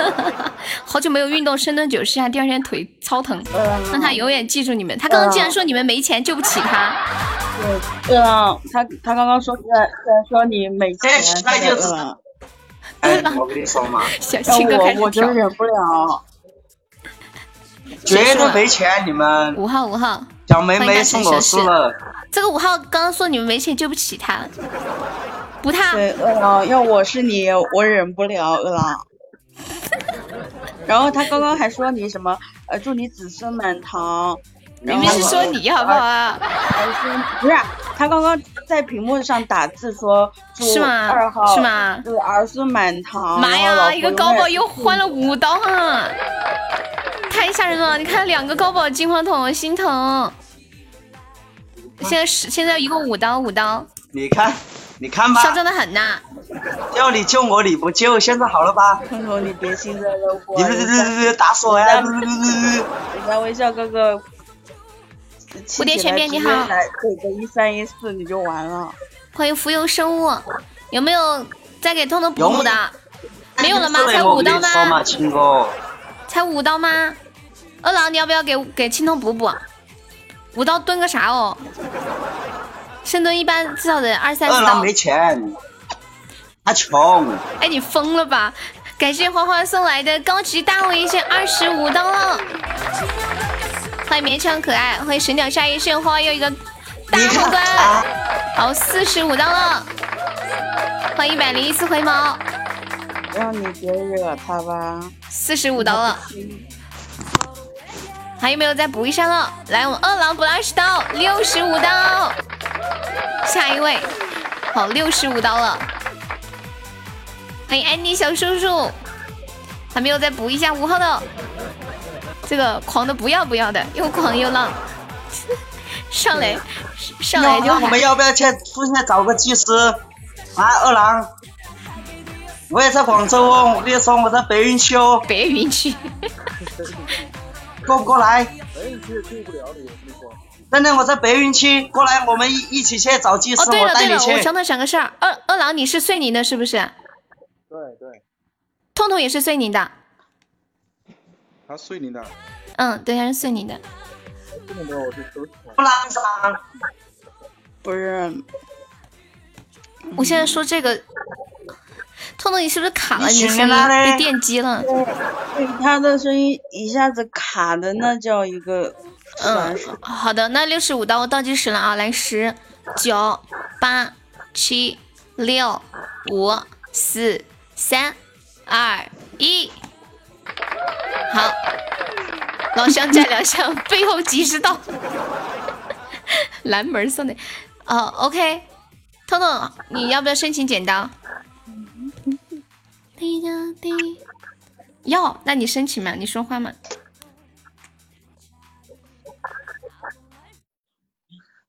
(laughs) 好久没有运动，深蹲九十下，第二天腿超疼。(laughs) 让他永远记住你们。他刚刚竟然说你们没钱救不起他。对啊，他他刚刚说，虽然说你没钱。我跟你说嘛，小七哥开始我我就忍不了，绝对没钱，你们五号五号，小梅梅送我书了。这个五号刚刚说你们没钱救不起他，不他。对，饿狼，要我是你，我忍不了，饿狼。然后他刚刚还说你什么，呃，祝你子孙满堂。明明是说你好不好啊？不是，他刚刚在屏幕上打字说是吗？二号是吗？对，儿孙满堂。妈呀，一个高宝又换了五刀啊！太吓人了！你看两个高宝金话筒，心疼。现在是现在一共五刀五刀。你看，你看吧。嚣张的很呐！要你救我你不救，现在好了吧？你别信这个你别别别别打死我呀！人家微笑哥哥。蝴蝶全面你好，给个一三一四你就完了。欢迎浮游生物，有没有再给通通补补的？没有了吗？才五刀吗？才五刀吗？二郎你要不要给给青铜补补？五刀蹲个啥哦？深蹲一般至少得二三十刀。没钱，他穷。哎，你疯了吧？感谢花花送来的高级大微信二十五刀了。欢迎勉强可爱，欢迎神鸟下一炫花又一个大皇冠，好四十五刀了，欢迎一百零一次回眸，让你别惹他吧，四十五刀了，还有没有再补一下了？来，我们二郎补二十刀，六十五刀，下一位，好六十五刀了，欢迎安妮小叔叔，还没有再补一下五号的。这个狂的不要不要的，又狂又浪，(laughs) 上来上来就。我们要不要去附近找个技师？啊，二郎，我也在广州哦。我跟你说，我在白云区哦。白云区。过不过来？白云区也不了你，我跟你说。等等，我在白云区，过来，我们一一起去找技师。哦，对了对了，我想想个事儿，二二郎，你是遂宁的，是不是？对对。痛痛也是遂宁的。他遂宁的，嗯，对，他是遂宁的。不拉是吗？不是。我现在说这个，痛痛，你是不是卡了？你声音被电击了。对，他的声音一下子卡的，那叫一个。嗯，好的，那六十五刀，我倒计时了啊！来，十、九、八、七、六、五、四、三、二、一。好，老乡加两箱，背后及时到。(laughs) 南门送的，哦，OK，彤彤，你要不要申请剪刀？要，那你申请嘛，你说话嘛。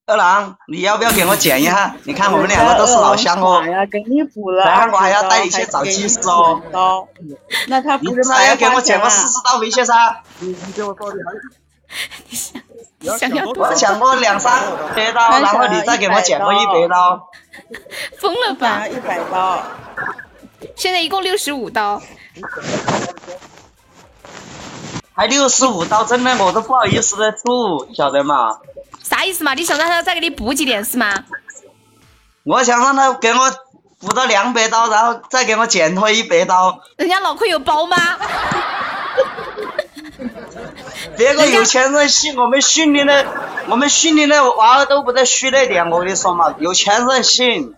二郎，你要不要给我剪一下？你看我们两个都是老乡哦。呀，给你补了。然后我还要带你去找技师哦。刀，那他不是还要给我剪个四十刀回去噻？你你给我说的还想要我想过两三百刀，然后你再给我剪个一百刀。(laughs) 疯了吧？一百刀。现在一共六十五刀。还六十五刀，真的我都不好意思的出，晓得吗？啥意思嘛？你想让他再给你补几点是吗？我想让他给我补到两百刀，然后再给我减脱一百刀。人家脑壳有包吗？(laughs) 别个有钱任性，我们训练的，我们训练的娃儿都不得虚那点，我跟你说嘛，有钱任性。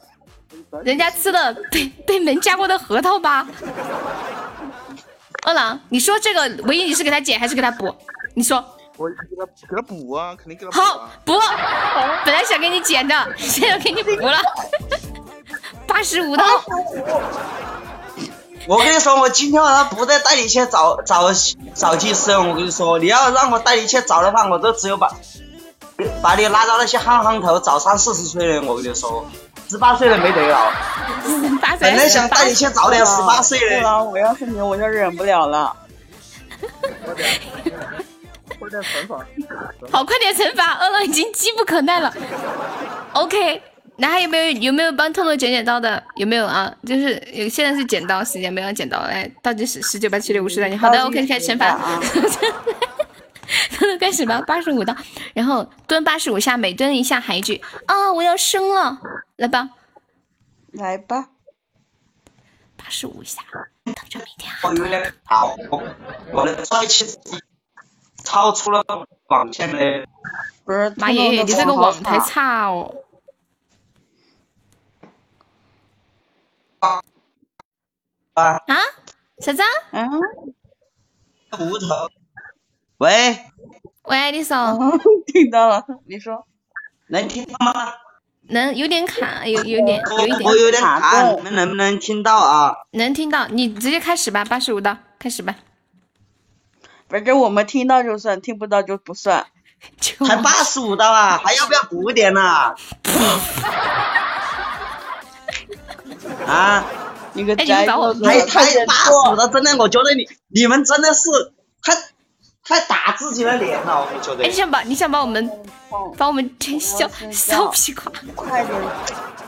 人家吃的被被门夹过的核桃吧？(laughs) 二郎，你说这个唯一你是给他减还是给他补？你说。我给他给他补啊，肯定给他补。好补，本来想给你减的，现在给你补了，八十五刀。我跟你说，我今天晚上不再带你去找找找技师。我跟你说，你要让我带你去找的话，我都只有把把你拉到那些憨憨头，找三四十岁的。我跟你说，十八岁了没得了。(laughs) 本来想带你去找点十八岁的。我要是你，我就忍不了了。快点惩罚！(laughs) 好，快点惩罚！饿了已经急不可耐了。OK，那还有没有有没有帮兔兔剪剪刀的？有没有啊？就是有现在是剪刀时间，没有剪刀。来，倒计时十九八七六五十三，好的，OK，开始惩罚。(laughs) (laughs) 开始吧，八十五刀，然后蹲八十五下，每蹲一下喊一句啊，我要生了，来吧，来吧，八十五下，等着明天。我有点好，我的帅气。超出了网线嘞！不是，妈耶，你这个网太差哦！啊啊！啥子？嗯。无头。喂。喂，李嫂。听到了，你说。能听到吗？能，有点卡，有有点，有一点。我有点卡，你们能不能听到啊？能听到，你直接开始吧，八十五刀，开始吧。反正我们听到就算，听不到就不算。才八十五刀啊，还要不要补点呐？(laughs) 啊！你个宅货，还还八十五刀，真的，我觉得你你们真的是太太打自己的脸了，我觉得。你想把你想把我们把我们全笑笑屁垮？快点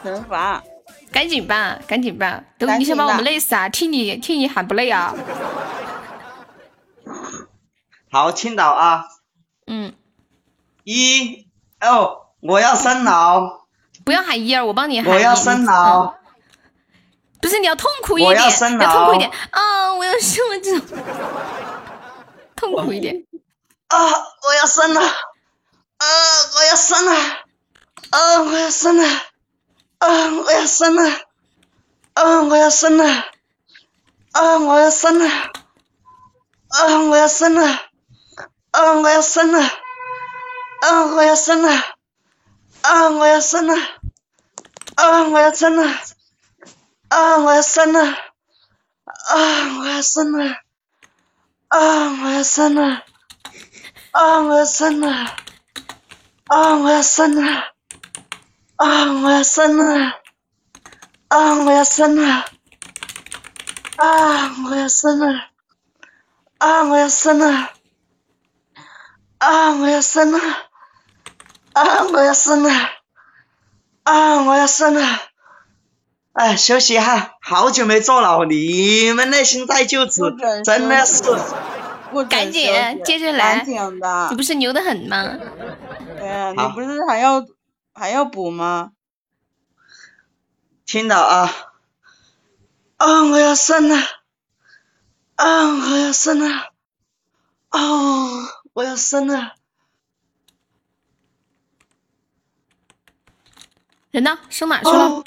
惩罚！赶紧办，赶紧办！等你想把我们累死啊？听你听你喊不累啊？好，青岛啊，嗯，一哦，我要生老，不要喊一二，我帮你喊。我要生老，不是你要痛苦一点，要生脑，要痛苦一点啊！我要生了这种，痛苦一点啊！我要生了，啊！我要生了，啊！我要生了，啊！我要生了，啊！我要生了，啊！我要生了，啊！我要生了。啊！我要生了！啊！我要生了！啊！我要生了！啊！我要生了！啊！我要生了！啊！我要生了啊我要生了！啊！我要生了！啊！我要生了！啊！我要生了！啊！我要生了！啊！我要生了！啊！我要生了！啊！我要生了！啊！我要生了！啊！我要生了！啊！我要生了！哎，休息一下，好久没做了，你们的心在就此，真的是。赶紧接着来，你不是牛的很吗？对呀，你不是还要还要补吗？听到啊！啊！我要生了！啊！我要生了！哦。我要生了！人呢？生哪去了？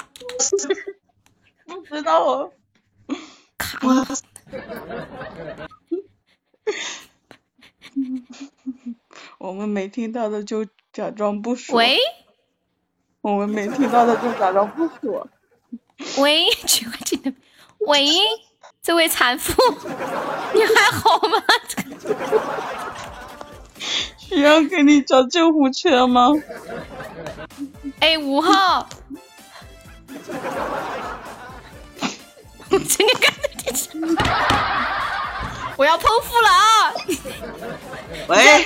不知道。卡了。我们没听到的就假装不说。喂，我们没听到的就假装不说。喂，菊花姐的，喂，这位产妇，你还好吗？需要给你找救护车吗？哎，五号，今天干的这是，我要剖腹了啊！喂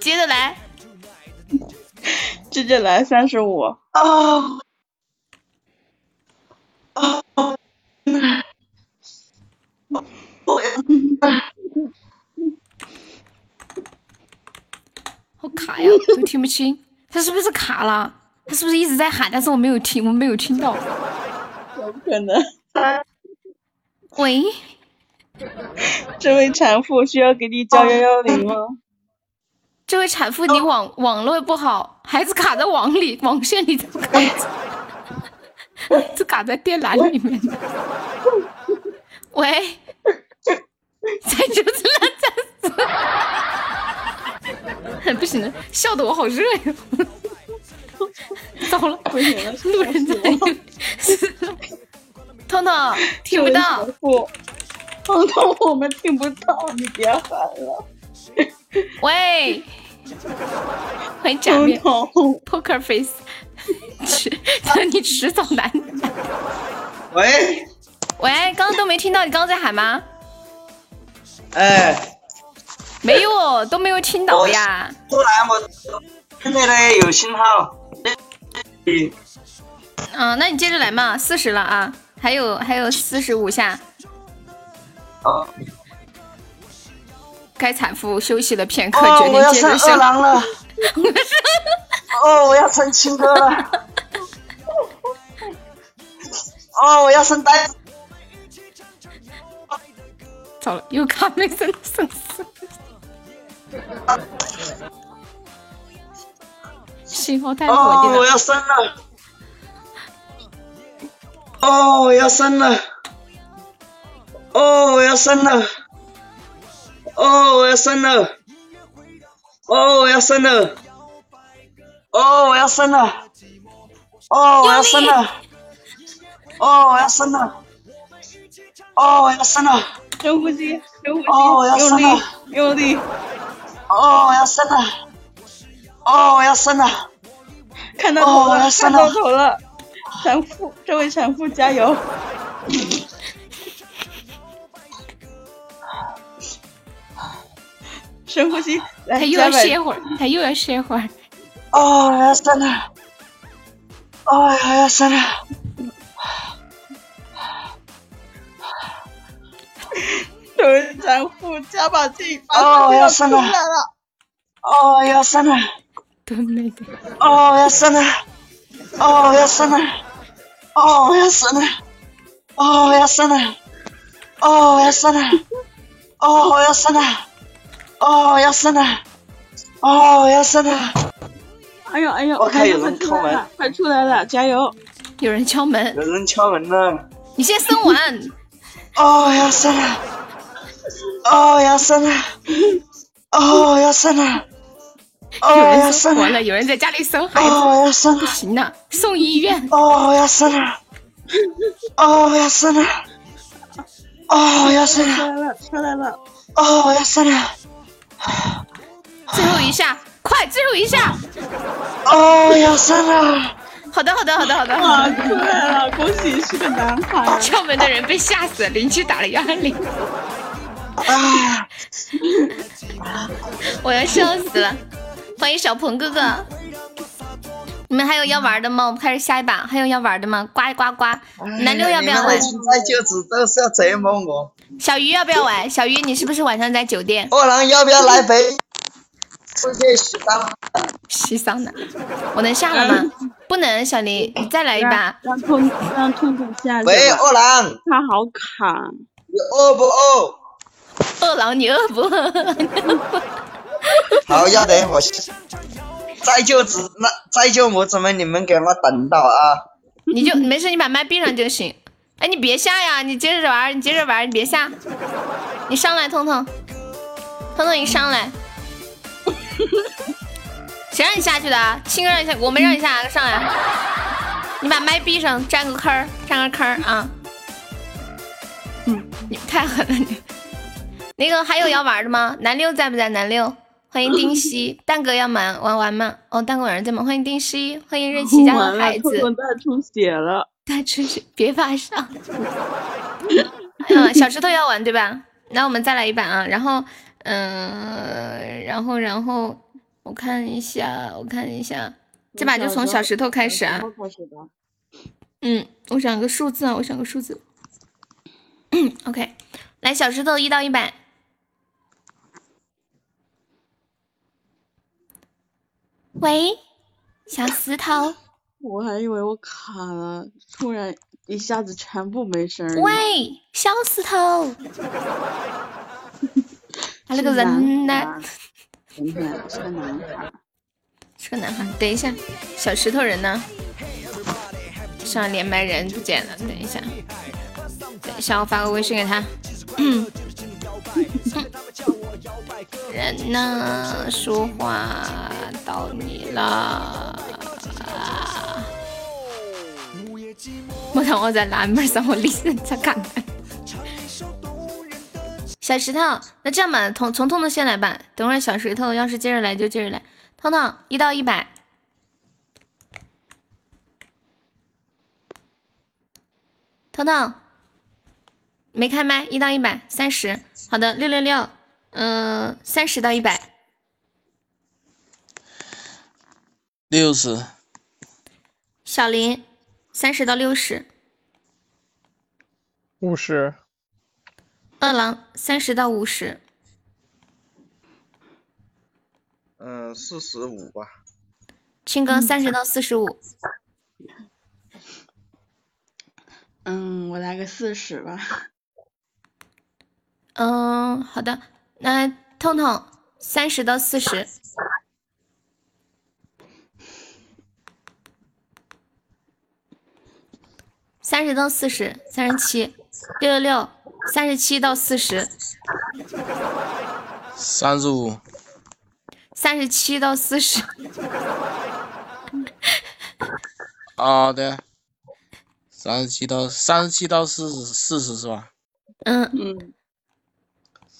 接着来，接着来三十五。啊啊！我好卡呀，都听不清，他是不是卡了？他是不是一直在喊，但是我没有听，我没有听到。有可能。(laughs) 喂，(laughs) 这位产妇需要给你叫幺幺零吗？(laughs) 这位产妇，你网网络不好，孩子卡在网里，网线里头卡着，就卡在电缆里面。喂，在就是烂战死，不行了，笑得我好热呀！糟了，不行了，路人在彤彤听不到。彤彤，我们听不到，你别喊了。喂，欢迎假彤面。彤，Poker Face，迟，(laughs) 你迟早难。喂，喂，刚刚都没听到，你刚刚在喊吗？哎，没有，都没有听到呀。突然我现在呢有信号，嗯，嗯，那你接着来嘛，四十了啊，还有还有四十五下。哦，该产妇休息了片刻，哦，决定我要生二接着上。郎了，(laughs) 哦，我要生亲哥了，(laughs) 哦，我要生呆子，糟了，又卡没生 (laughs) 生死。信号太不稳哦，定了。我要生了，哦，我要生了，哦，我要生了，哦，我要生了，哦，我要生了，哦，我要生了，哦，我要生了，哦，我要生了，哦，我要生了，深呼吸，深呼吸，哦我要生了，用力，哦，我要生了，哦，我要生了，看到头了，哦我要生看到了头了。产妇，这位产妇加油！(laughs) 深呼吸，来，他又要歇会儿，他又要歇会儿。哦，我要生了，哦，我要生了。这位产妇加把劲，把哦，要生了出来了。，哦，我要生了，都没得。哦，我要生了，哦，我要生了，哦，我要生了，哦，我要生了，哦，我要生了，哦，我要生了，哦，我要生了，哦，我要生了，哎呦哎呦，我看有人敲门快出来了，加油！有人敲门，有人敲门了，你先生完。哦，我要生了，哦，我要生了，哦，我要生了，哦，有人要生了，生完了，有人在家里生孩子，哦，我要生了。行了，送医院。哦，我要生了！哦，我要生了！哦，我要生了！出来了，出来了！哦，我要生了！最后一下，快，最后一下。哦，我要生了！好的，好的，好的，好的。哇，出来了！恭喜是个男孩。敲门的人被吓死了，邻居打了幺二零，啊，我要笑死了。欢迎小鹏哥哥，你们还有要玩的吗？我们开始下一把，还有要玩的吗？呱呱呱！南六要不要玩？在就只都是要折磨我。小鱼要不要玩？小鱼，你是不是晚上在酒店二郎要不要来北世界洗澡？洗桑拿？我能下了吗？不能，小林，你再来一把。让痛让痛痛下去。喂，二郎，他好卡。你饿不饿？饿狼，你饿不饿？(laughs) (laughs) 好，要得，我再就只那再就我怎么你们给我等到啊？你就没事，你把麦闭上就行。哎，你别下呀，你接着玩，你接着玩，你别下。你上来，彤彤，彤彤，你上来。谁让你下去的？亲哥让你下，我没让你下，上来。你把麦闭上，占个坑儿，占个坑儿啊！嗯，你太狠了你。那个还有要玩的吗？南六在不在？南六，欢迎丁西，(laughs) 蛋哥要玩玩完吗？哦，蛋哥晚上在吗？欢迎丁西，欢迎瑞奇家 (laughs) 的孩子。大出血了，大出血，别发烧。(laughs) 嗯，小石头要玩对吧？那我们再来一把啊！然后，嗯，然后，然后。我看一下，我看一下，这把就从小石头开始啊。嗯，我想个数字啊，我想个数字。OK，来小石头一到一百。喂，小石头。(sniffs) 我还以为我卡了，突然一下子全部没声儿。喂，小石头。(laughs) 他那个人呢？是个男孩，是个男孩。等一下，小石头人呢？上连麦人不见了。等一下，等一下，我发个微信给他。人呢？说话到你了。我让我在南门上，我立人在看看。小石头，那这样吧，从从痛痛先来吧。等会儿小石头要是接着来就接着来。彤彤一到一百，彤彤没开麦，一到一百三十。好的，六六六，嗯，三十到一百，六十。小林，三十到六十，五十。二郎三十到五十，嗯，四十五吧。青哥三十到四十五，嗯，我来个四十吧。嗯，好的，那痛痛三十到四十，三十到四十，三十七，六六六。三十七到四十，三十五，三十七到四十。(laughs) 啊，对，三十七到三十七到四十，四十是吧？嗯嗯。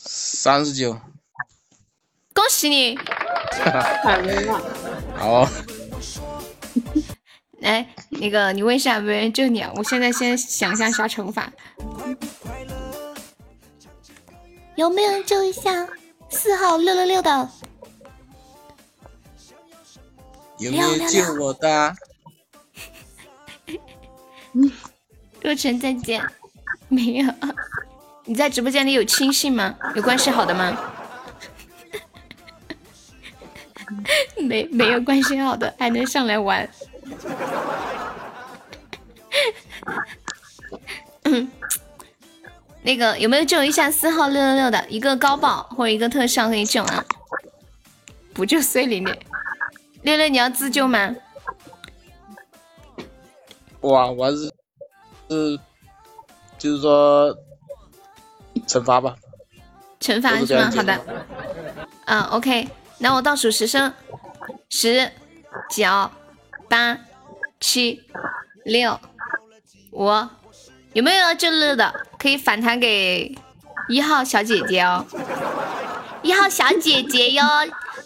三十九。恭喜你！(laughs) 好。来，(laughs) 那个你问一下，没人救你啊？我现在先想一下啥惩罚。有没有人救一下四号六六六的？有没有救我的？(laughs) 若晨再见。没有。你在直播间里有亲信吗？有关系好的吗？(laughs) 没没有关系好的还能上来玩？嗯。(laughs) 那个有没有救一下四号六六六的一个高爆或者一个特效可以救啊？不救碎零点。六六你要自救吗？哇，我还是是就是说惩罚吧。惩罚是吗？好的。嗯，OK，那我倒数十声，十、九、八、七、六、五。有没有要救乐的？可以反弹给一号小姐姐哦，一号小姐姐哟，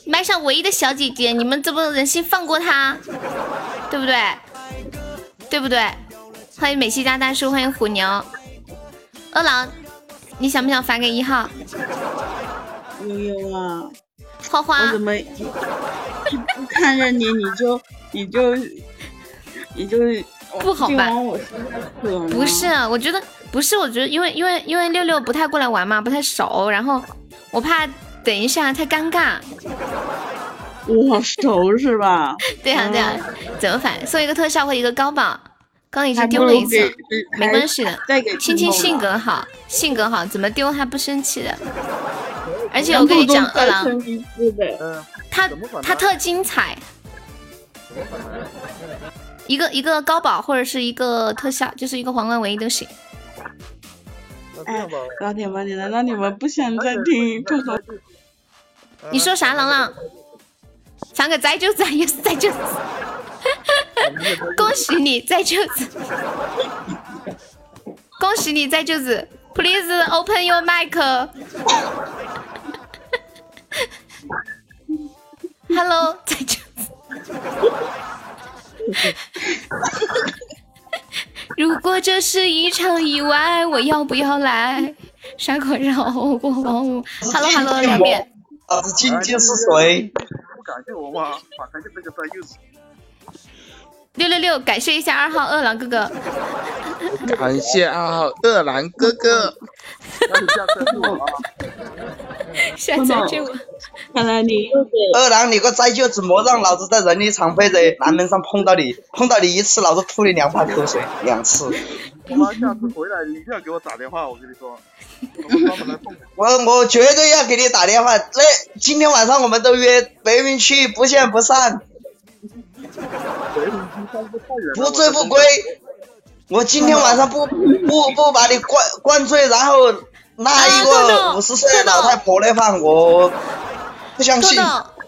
麦上唯一的小姐姐，你们这不忍心放过她，对不对？对不对？欢迎美西家大叔，欢迎虎牛，二郎，你想不想发给一号？悠悠啊，花花，我怎么不看着你你就你就你就。不好吧？不是，我觉得不是，我觉得因为因为因为六六不太过来玩嘛，不太熟，然后我怕等一下太尴尬。我，熟是吧？对呀对呀，怎么反送一个特效和一个高保？刚已经丢了一次，没关系的。青青性格好，性格好，怎么丢他不生气的？而且我跟你讲，二郎，他他特精彩。一个一个高保或者是一个特效，就是一个皇冠唯一都行。哎，老铁们，你难道你们不想再听？你说啥，朗朗？上个再就子也是再就子，(laughs) 恭喜你再就子，恭喜你再就子，Please open your mic。Hello，再救子。如果这是一场意外，我要不要来？山口绕过荒芜。Hello Hello，两遍。老子究竟是谁？不感谢我吗？马上就那个在右手。六六六，感谢一下二号二郎哥哥。感谢二号二郎哥哥。那你下次救我啊！下次救我。看来你又给二郎，你个灾舅子，莫让老子在人力场或者南门上碰到你，碰到你一次，老子吐你两把口水，两次。我妈下次回来一定要给我打电话，我跟你说，(laughs) 我。我我绝对要给你打电话。那今天晚上我们都约白云区，不见不散，不醉不归。我今天晚上不不不把你灌灌醉，然后那一个五十岁的老太婆来饭，我不相信。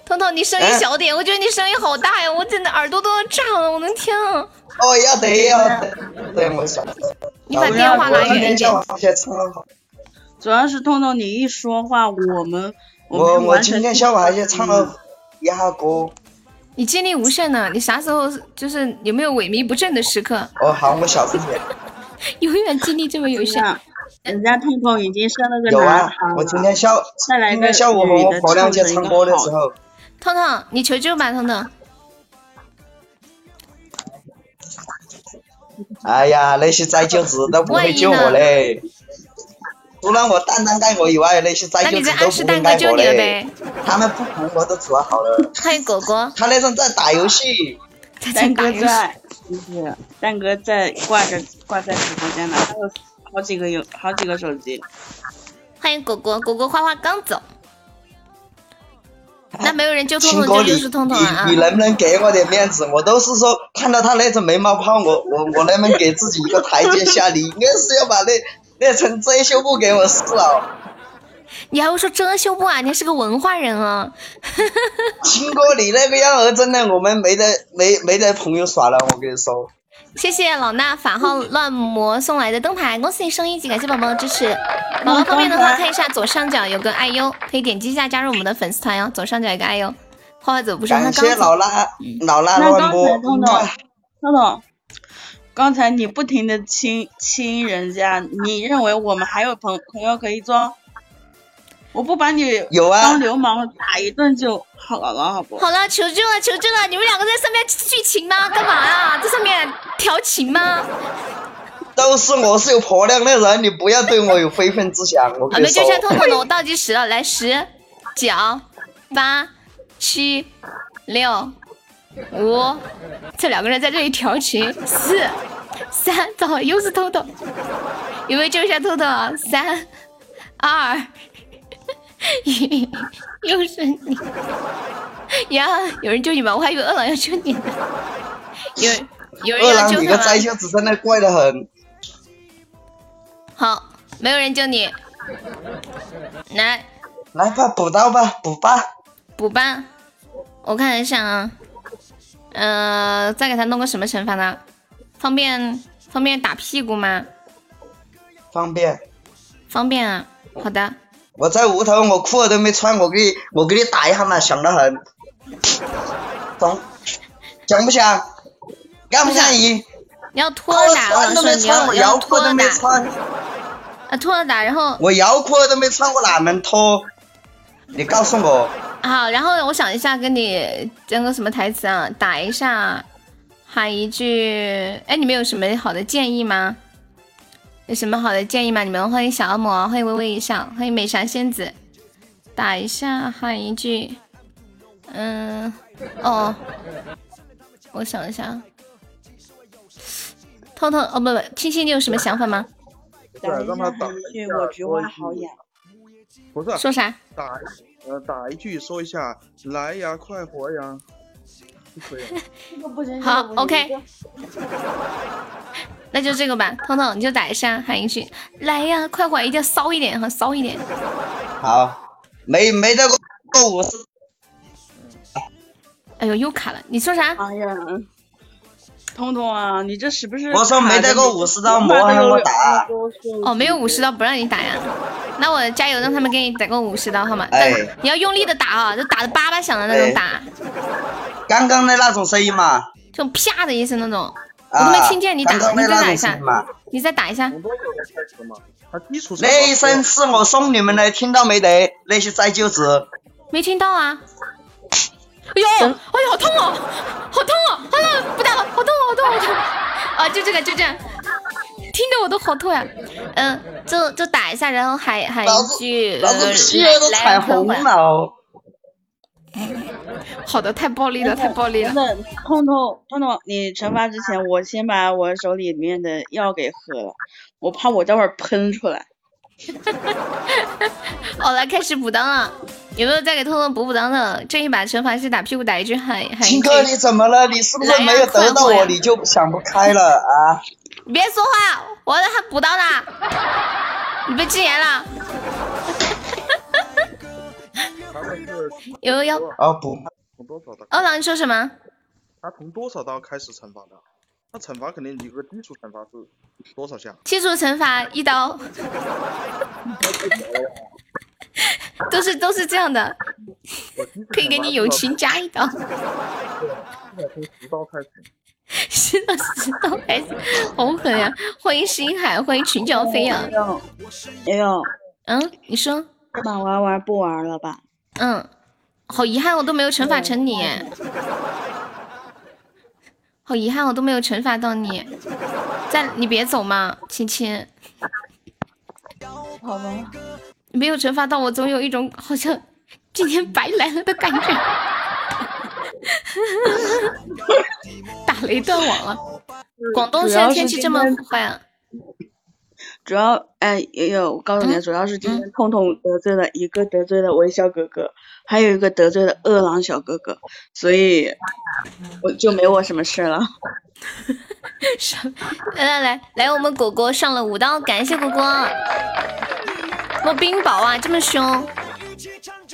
彤彤，你声音小点，我觉得你声音好大呀，我真的耳朵都要炸了，我的天啊！哦，要得要得，对我想。你把电话拿远一点。主要是彤彤，你一说话，我们我我今天下午还去唱了一下歌。你精力无限呢，你啥时候就是有没有萎靡不振的时刻？哦，好，我小声点。(laughs) 永远精力这么有限。(laughs) 人家彤彤已经生了个有啊男孩，我今天下再来个今天下午和我婆娘去唱歌的时候，彤彤，你求救吧，彤彤。哎呀，那些灾舅子都不会救我嘞。除了我蛋蛋盖我以外，那些灾舅子都不会盖我嘞。他们不服我都煮好了。欢迎果果。他那时候在打游戏。蛋哥在，就是蛋哥在挂着挂在直播间呢，还有好几个有好几个手机。欢迎果果，果果花花刚走。那没有人救彤彤，亲哥，你就就是彤彤啊！你你能不能给我点面子？我都是说看到他那种眉毛泡，我我我能不能给自己一个台阶下？你应该是要把那那层遮羞布给我撕了。你还会说遮羞布啊？你还是个文化人啊！青哥，你那个样儿真的，我们没得没没得朋友耍了，我跟你说。谢谢老衲法号乱魔送来的灯牌，恭喜你升一级，感谢宝宝的支持。宝宝方便的话，看一下左上角有个爱优，可以点击一下加入我们的粉丝团哟。左上角有个爱优，花花走不说他感谢老衲老衲那刚乱播才。彤彤，彤彤，刚才你不停的亲亲人家，你认为我们还有朋朋友可以做？我不把你有啊当流氓打一顿就好了，好不？好了，求救了，求救了！你们两个在上面剧情吗？干嘛啊？在上面调情吗？都是我是有婆娘的人，你不要对我有非分之想。我啊，没跟你说救。下痛痛的，我倒计时了，来十、九、八、七、六、五，这两个人在这里调情，四、三，正好又是偷偷，有没有救一下偷偷？三、二、一，又是你呀！有人救你吗？我还以为二郎要救你呢。有有人二郎，要救他吗？你个灾袖子真的怪得很。好，没有人救你，来来吧，补刀吧，补吧。补吧。我看一下啊，呃，再给他弄个什么惩罚呢？方便方便打屁股吗？方便。方便啊，好的。我在屋头，我裤子都没穿，我给你，我给你打一下嘛，响得很。中，想不想？愿不愿意？你要脱我都没穿，说你要我你要脱摇裤都没穿，啊脱了打，然后我摇裤都没穿，我哪能脱？你告诉我，好，然后我想一下跟你讲个什么台词啊？打一下，喊一句，哎，你们有什么好的建议吗？有什么好的建议吗？你们欢迎小恶魔，欢迎微微一笑，欢迎美闪仙子，打一下，喊一句，嗯，哦，我想一下，彤彤，哦不不，青青，你有什么想法吗？对，让他打一句一下我菊花说一句好痒。不是说啥？打呃打一句说一下来呀，快活呀，就可以 (laughs) 了。这个不行好，OK (laughs) 那就这个吧，彤彤你就打一下，喊一句来呀，快活，一定要骚一点哈，骚一点。好，没没得过五十，哎呦，又卡了！你说啥？哎呀，彤彤啊，你这是不是？我说没带过五十刀，莫喊我打。哦，没有五十刀不让你打呀？那我加油，让他们给你打个五十刀好吗？哎，你要用力的打啊，就打的叭叭响的那种打。刚刚的那种声音嘛。就啪的一声那种，我都没听见你打，你再打一下，你再打一下。那一声是我送你们的，听到没得？那些再救子。没听到啊。哎呦，哎呦，好痛哦，好痛哦！好了，不打了，好痛，好痛，好痛！啊，就这个，就这样，听得我都好痛呀。嗯，就就打一下，然后喊喊一句，老子皮都彩虹了。好的，太暴力了，太暴力了。那痛痛痛痛，你惩罚之前，我先把我手里面的药给喝了，我怕我待会儿喷出来。好了，开始补刀了。有没有再给痛痛补补刀的？这一把惩罚是打屁股打一句喊喊一句。哥，你怎么了？你是不是没有得到我，你就想不开了啊？你别说话，我让他补刀呢。你被禁言了。有有啊补。二郎，你说什么？他从多少刀开始惩罚的？那惩罚肯定有个基础惩罚是多少下？基础惩罚一刀。都是都是这样的，可以给你友情加一刀。从十刀开始。(laughs) 是的，十刀开始，好狠呀！欢迎星海，欢迎群角飞扬。哎呦，嗯，你说。这把玩玩不玩了吧？嗯，好遗憾，我都没有惩罚成你。好遗憾，我都没有惩罚到你。在，你别走嘛，亲亲。好吧。没有惩罚到我，总有一种好像今天白来了的感觉。(laughs) 打雷断网了。广东现在天气这么坏啊？(laughs) 主要哎，也有我告诉你，主要是今天痛痛得罪了一个得罪了微笑哥哥，还有一个得罪了饿狼小哥哥，所以我就没我什么事了。(laughs) 上来来来来，我们果果上了五刀，感谢果果。我冰雹啊，这么凶！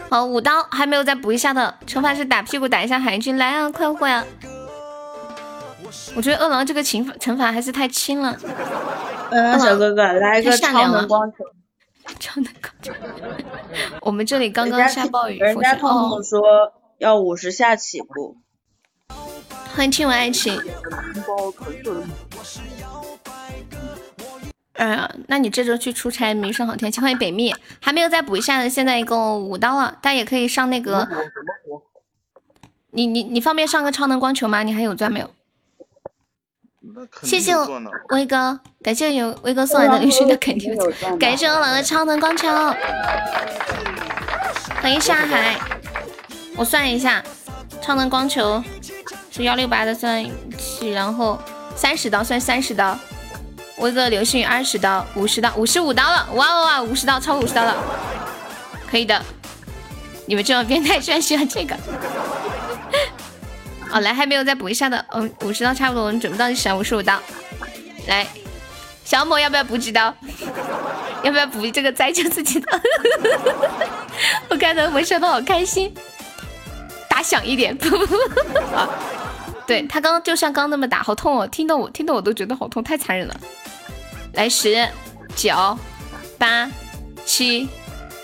好，五刀还没有再补一下的，惩罚是打屁股打一下海军，来啊，快活呀！我觉得饿狼这个惩罚惩罚还是太轻了。嗯，小哥哥来个超能光球，超能光球。我们这里刚刚下暴雨，人家痛痛说要五十下起步。欢迎亲吻爱情。哎呀，那你这周去出差没上好天气？欢迎北蜜，还没有再补一下的，现在一共五刀了，大家也可以上那个。你你你方便上个超能光球吗？你还有钻没有？谢谢威哥，感谢有威哥送来的流星的肯定感谢我老的超能光球。欢迎下海，我算一下，超能光球是幺六八的算起，然后三十刀算三十刀。威哥流星雨二十刀，五十刀，五十五刀了！哇哇哇，五十刀，超五十刀了，可以的。你们这种变态居然喜欢这个？(laughs) 哦，来，还没有再补一下的，嗯，五十刀差不多，我们准备倒计时，五十五刀。来，小某要不要补几刀？(laughs) 要不要补这个再救自己的？(laughs) 我看到我们笑的好开心，打响一点。啊，对他刚刚就像刚那么打，好痛哦！听得我听得我都觉得好痛，太残忍了。来十九八七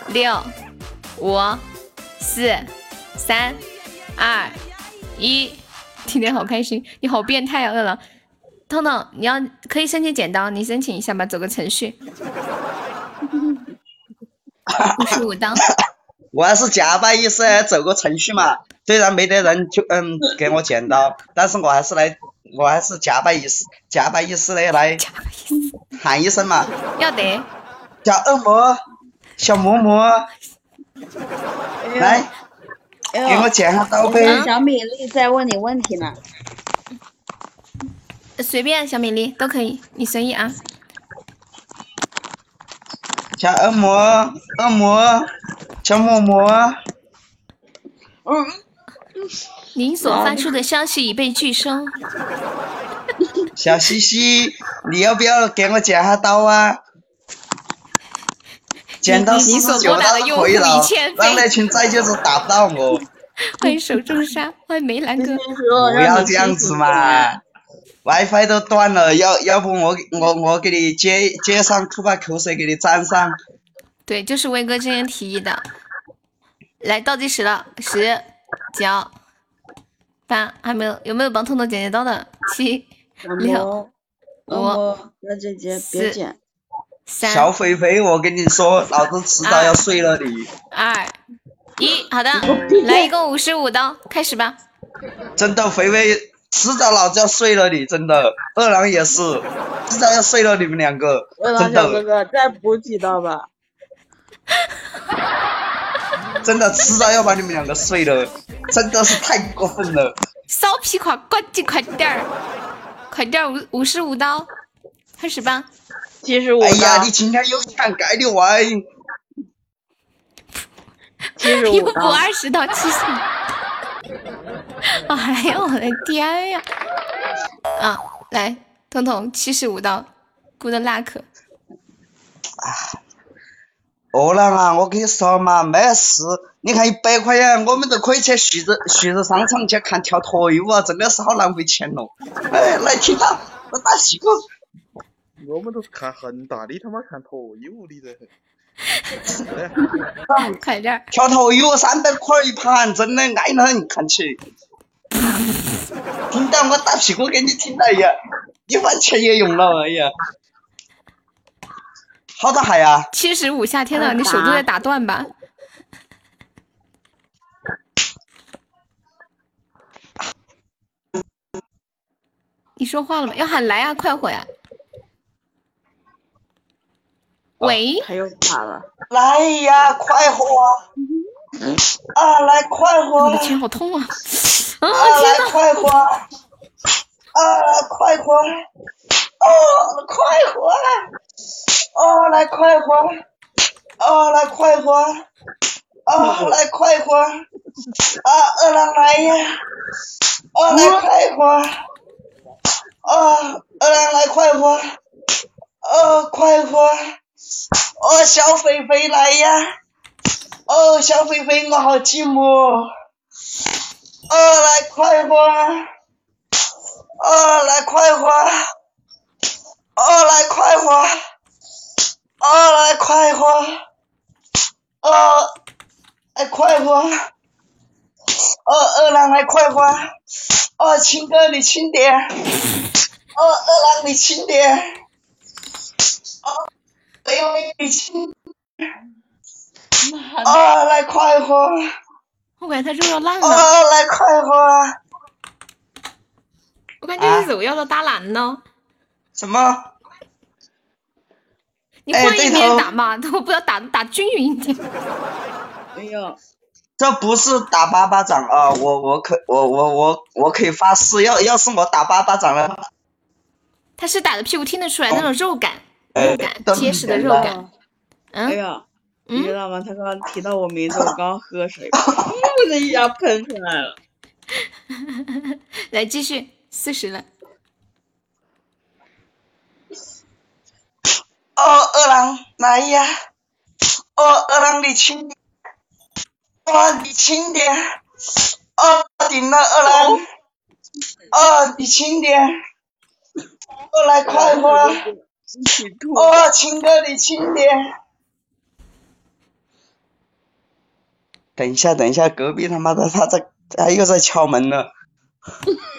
六五四三二一，今天好开心！你好变态啊，饿了。彤彤，你要可以申请剪刀，你申请一下吧，走个程序。五十五刀。我还是假扮意思走个程序嘛，虽然没得人就嗯给我剪刀，但是我还是来。我还是假扮意思，假扮意思的来喊一声嘛。要得。小恶魔，小嬷嬷，来，给我剪下刀呗。小米粒在问你问题呢。随便，小米粒都可以，你随意啊。小恶魔，恶魔，小嬷嬷。嗯。您所发出的消息已被拒收。小西西，你要不要给我剪下刀啊？剪刀四十九刀可以了，让那群再就是打不到我。欢迎手中沙，欢迎梅兰哥。不要这样子嘛，WiFi 都断了，要要不我我我给你接接上，吐把口水给你粘上。对，就是威哥之前提议的。来倒计时了，十、九、八，还没有有没有帮彤彤剪剪刀的？七、六、五、小姐姐别剪。三、小肥肥，我跟你说，老子迟早要睡了你。二、一，好的，(laughs) 来一共五十五刀，开始吧。真的，肥肥，迟早老子要睡了你，真的。二郎也是，迟早要睡了你们两个，二郎，小哥哥，再补几刀吧。(laughs) 真的，迟早要把你们两个睡了，真的是太过分了。骚皮款，赶紧快点儿，快点儿，五五十五刀，开始吧。七十五哎呀，你今天又想盖的歪，七十又补五刀。二十刀，七十。哎呀，我的天呀！啊，来，彤彤七十五刀，good luck。二郎啊，我跟你说嘛，没事，你看一百块钱，我们都可以去旭日旭日商场去看跳脱衣舞啊，真的是好浪费钱咯。哎，来听他，我打屁股。我们都是看恒大，你他妈看脱衣舞，你这。快点儿！跳脱衣舞三百块一盘，真的爱得很，看起。听到我打屁股给你听了呀，你把钱也用了，哎呀。好多海呀？七十五下，天呐，你手都在打断吧？你说话了吗？要喊来啊，快活呀！喂，他又卡了。来呀，快活！啊，来快活！我的天，好痛啊！啊，啊，来快活！啊，快活！哦，快活！哦，来快活！哦，来快活！哦，来快活！啊，二郎来呀！哦，来快活！哦，二郎来快活！哦，快活！哦，小肥肥来呀！哦，小肥肥，我好寂寞。哦，来快活！哦，来快活！哦，来快活！哦，来快活！哦，来快活！哦，二郎来快活！哦，亲哥你轻点！哦，二郎你轻点！哦，肥肥你轻点！哦，来快活！我感觉他肉要烂了，哦，来快活！我感觉你肉要到打烂了。什么？你换一边打嘛，(laughs) 都不要打打均匀一点。哎呦，这不是打八巴掌啊！我我可我我我我可以发誓，要要是我打八巴掌了，(laughs) 他是打的屁股听得出来那种肉感，哎肉感，都结实的肉感。嗯，哎呀，你知道吗？他刚刚提到我名字，我刚刚喝水，(laughs) 噗的一下喷出来了。来继续，四十了。哦，二郎来呀！哦，二郎你轻点，哦你轻点，哦顶了二郎，哦你轻点，哦来快活，哦亲哥你轻点。等一下，等一下，隔壁他妈的他在他又在敲门了。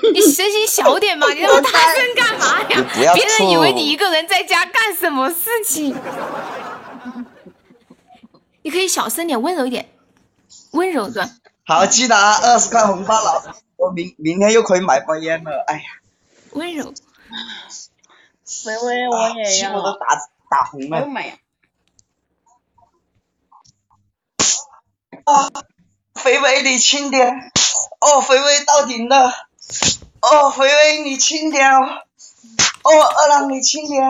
(laughs) 你声音小点嘛，(laughs) 你那么大声干嘛呀？不要别人以为你一个人在家干什么事情。你可以小声点，温柔一点，温柔的。好，记得啊，二十块红包了，我明明天又可以买包烟了。哎呀，温柔。微微，我也要。都打打红了。哎呀！啊，肥肥你轻点，哦，肥肥到顶了，哦，肥肥你轻点哦，哦，二郎你轻点，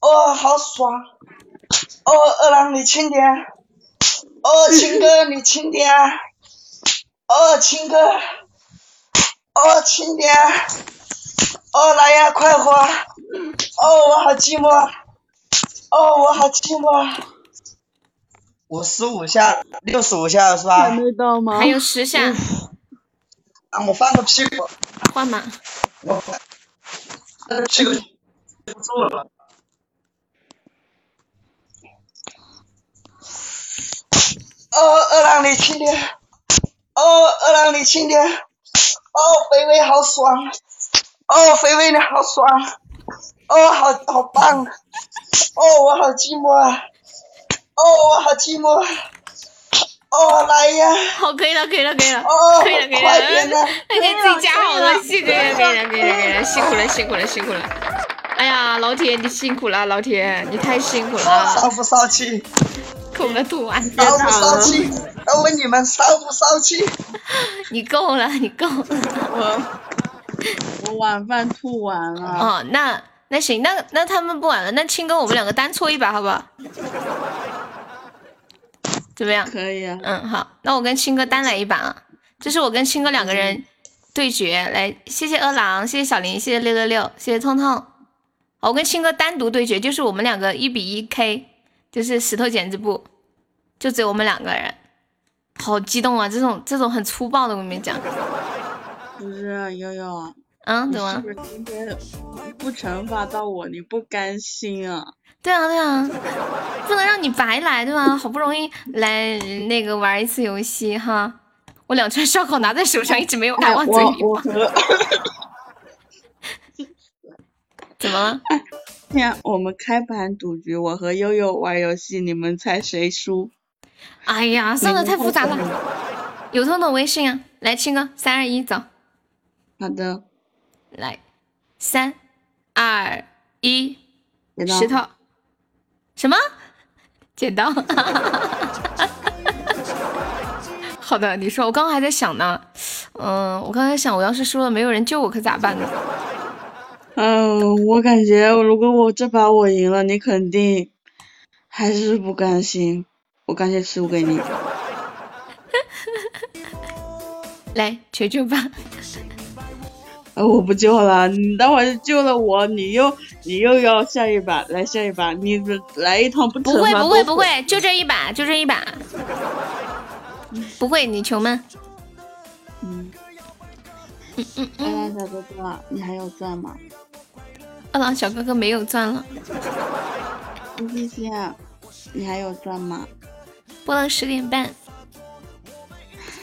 哦，好爽，哦，二郎你轻点，哦，亲哥你轻点，哦，亲哥，哦，轻点，哦，来呀，快活，哦，我好寂寞，哦，我好寂寞。五十五下，六十五下是吧？还？没到吗？还有十下，让我翻个屁股，换吗。我翻个屁股不住了。哦，二郎你轻点，哦，二郎你轻点，哦，肥肥好爽，哦，肥肥你好爽，哦，好好棒，哦，我好寂寞啊，哦，我好寂寞，哦，来呀，好，可以了，可以了，可以了，哦，可以了，可以了，的，还给自己加好多戏，可以了，可以了，可以了，可以了，辛苦了，辛苦了，辛苦了。哎呀，老铁，你辛苦了，老铁，你太辛苦了，骚不骚气？口个吐完，骚不骚气？我问你们骚不骚气？你够了，你够了。我我晚饭吐完了。哦，那那行，那那他们不玩了，那青哥我们两个单搓一把，好不好？怎么样？可以啊。嗯，好，那我跟青哥单来一把啊，这是我跟青哥两个人对决，来，谢谢饿狼，谢谢小林，谢谢六六六，谢谢痛痛。好我跟青哥单独对决，就是我们两个一比一 K，就是石头剪子布，就只有我们两个人，好激动啊！这种这种很粗暴的，我跟你讲，不是悠悠，嗯，怎么是？不是今天不惩罚到我，你不甘心啊？对啊，对啊，不能让你白来，对吧？好不容易来那个玩一次游戏哈，我两串烧烤拿在手上，一直没有敢往嘴里放。我我和 (laughs) 怎么了？天，我们开盘赌局，我和悠悠玩游戏，你们猜谁输？哎呀，算了，太复杂了。有痛的微信啊，来亲哥，三二一，走，好的，来，三二一，石头，什么？剪刀。(laughs) 好的，你说，我刚刚还在想呢，嗯，我刚才想，我要是输了，没有人救我，可咋办呢？嗯，我感觉如果我这把我赢了，你肯定还是不甘心，我干脆输给你。(laughs) 来，求救吧。呃，我不救了，你待会儿救了我，你又你又要下一把，来下一把，你来一趟不不会不会不会，就这一把，就这一把。不会，你穷吗？嗯嗯嗯二嗯，郎小哥哥，你还有钻吗？二郎小哥哥没有钻了，谢谢，你还有钻吗？播到十点半。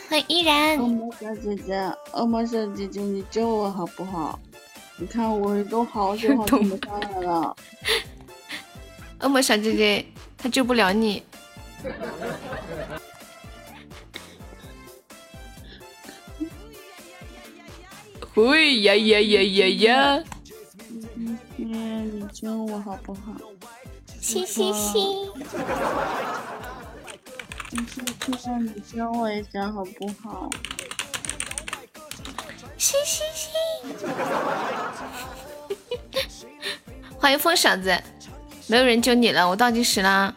欢迎依然恶，魔小姐姐，恶魔小姐姐，你救我好不好？你看我都好 (laughs) 久好久没上来了，恶魔小姐姐，她救不了你。(laughs) 喂呀呀呀呀呀！嗯，你救我好不好？嘻嘻嘻！你谢谢你救我一下好不好？嘻嘻嘻！欢迎疯小子，没有人救你了，我倒计时了。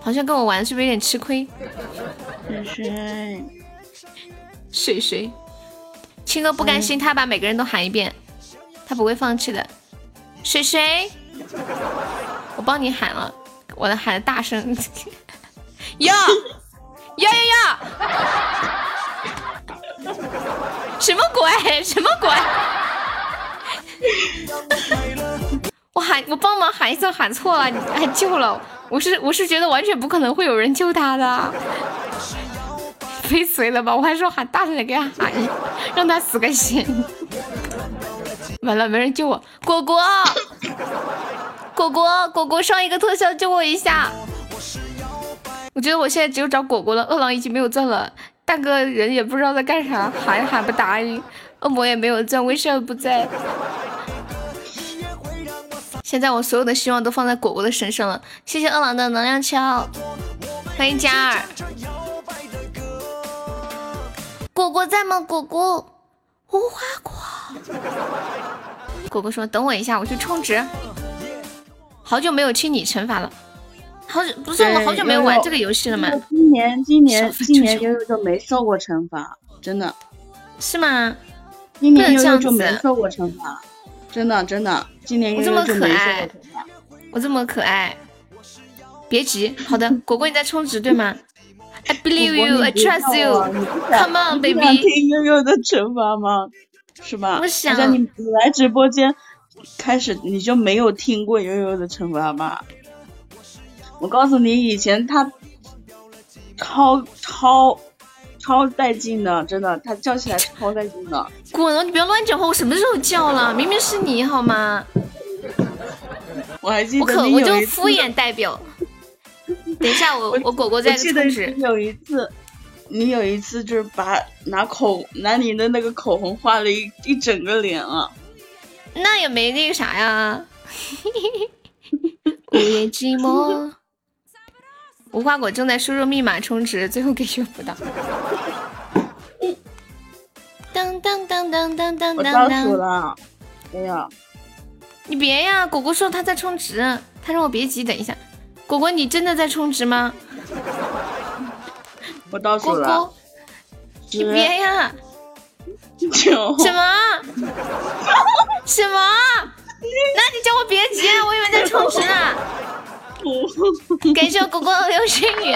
好像跟我玩是不是有点吃亏？水水，水水，青哥不甘心，他把每个人都喊一遍，他不会放弃的。水水，我帮你喊了，我的喊的大声。呀呀呀呀！(laughs) 什么鬼？什么鬼？我喊我帮忙喊一声喊错了，你还救了，我是我是觉得完全不可能会有人救他的。(laughs) 飞随了吧？我还说喊大声点给他喊，让他死个心。完了，没人救我，果果，果果，果果上一个特效救我一下。我觉得我现在只有找果果了，饿狼已经没有钻了，大哥人也不知道在干啥，喊也喊不答应，恶魔也没有钻，威少不在。现在我所有的希望都放在果果的身上了，谢谢饿狼的能量球，欢迎嘉儿。果果在吗？果果，无花果。果果说：“等我一下，我去充值。”好久没有听你惩罚了，好久不是我好久没有玩这个游戏了吗？今年今年今年悠悠就没受过惩罚，真的，是吗？今年悠悠就没子受过惩罚，真的真的，今年悠我这么悠就没受可爱过惩罚。我这么可爱，别急，好的，果果你在充值对吗？I believe you, I trust you. Come on, baby. 想听悠悠的惩罚吗？是吧？我想你你来直播间开始你就没有听过悠悠的惩罚吧？我告诉你，以前他超超超带劲的，真的，他叫起来超带劲的。滚了！你不要乱讲话，我什么时候叫了？明明是你好吗？我还记我可我就敷衍代表。等一下，我我果果在我记得充。有一次，你有一次就是把拿口拿你的那个口红画了一一整个脸啊！那也没那个啥呀。(laughs) 午夜寂寞，无花果正在输入密码充值，最后给用不到。当当当当当当我倒数当当！了，哎呀，你别呀，果果说他在充值，他让我别急，等一下。果果，你真的在充值吗？我倒数果了果，，你别呀！九什么？(laughs) 什么？那你叫我别急，啊我以为在充值呢。感谢我果果的流星雨，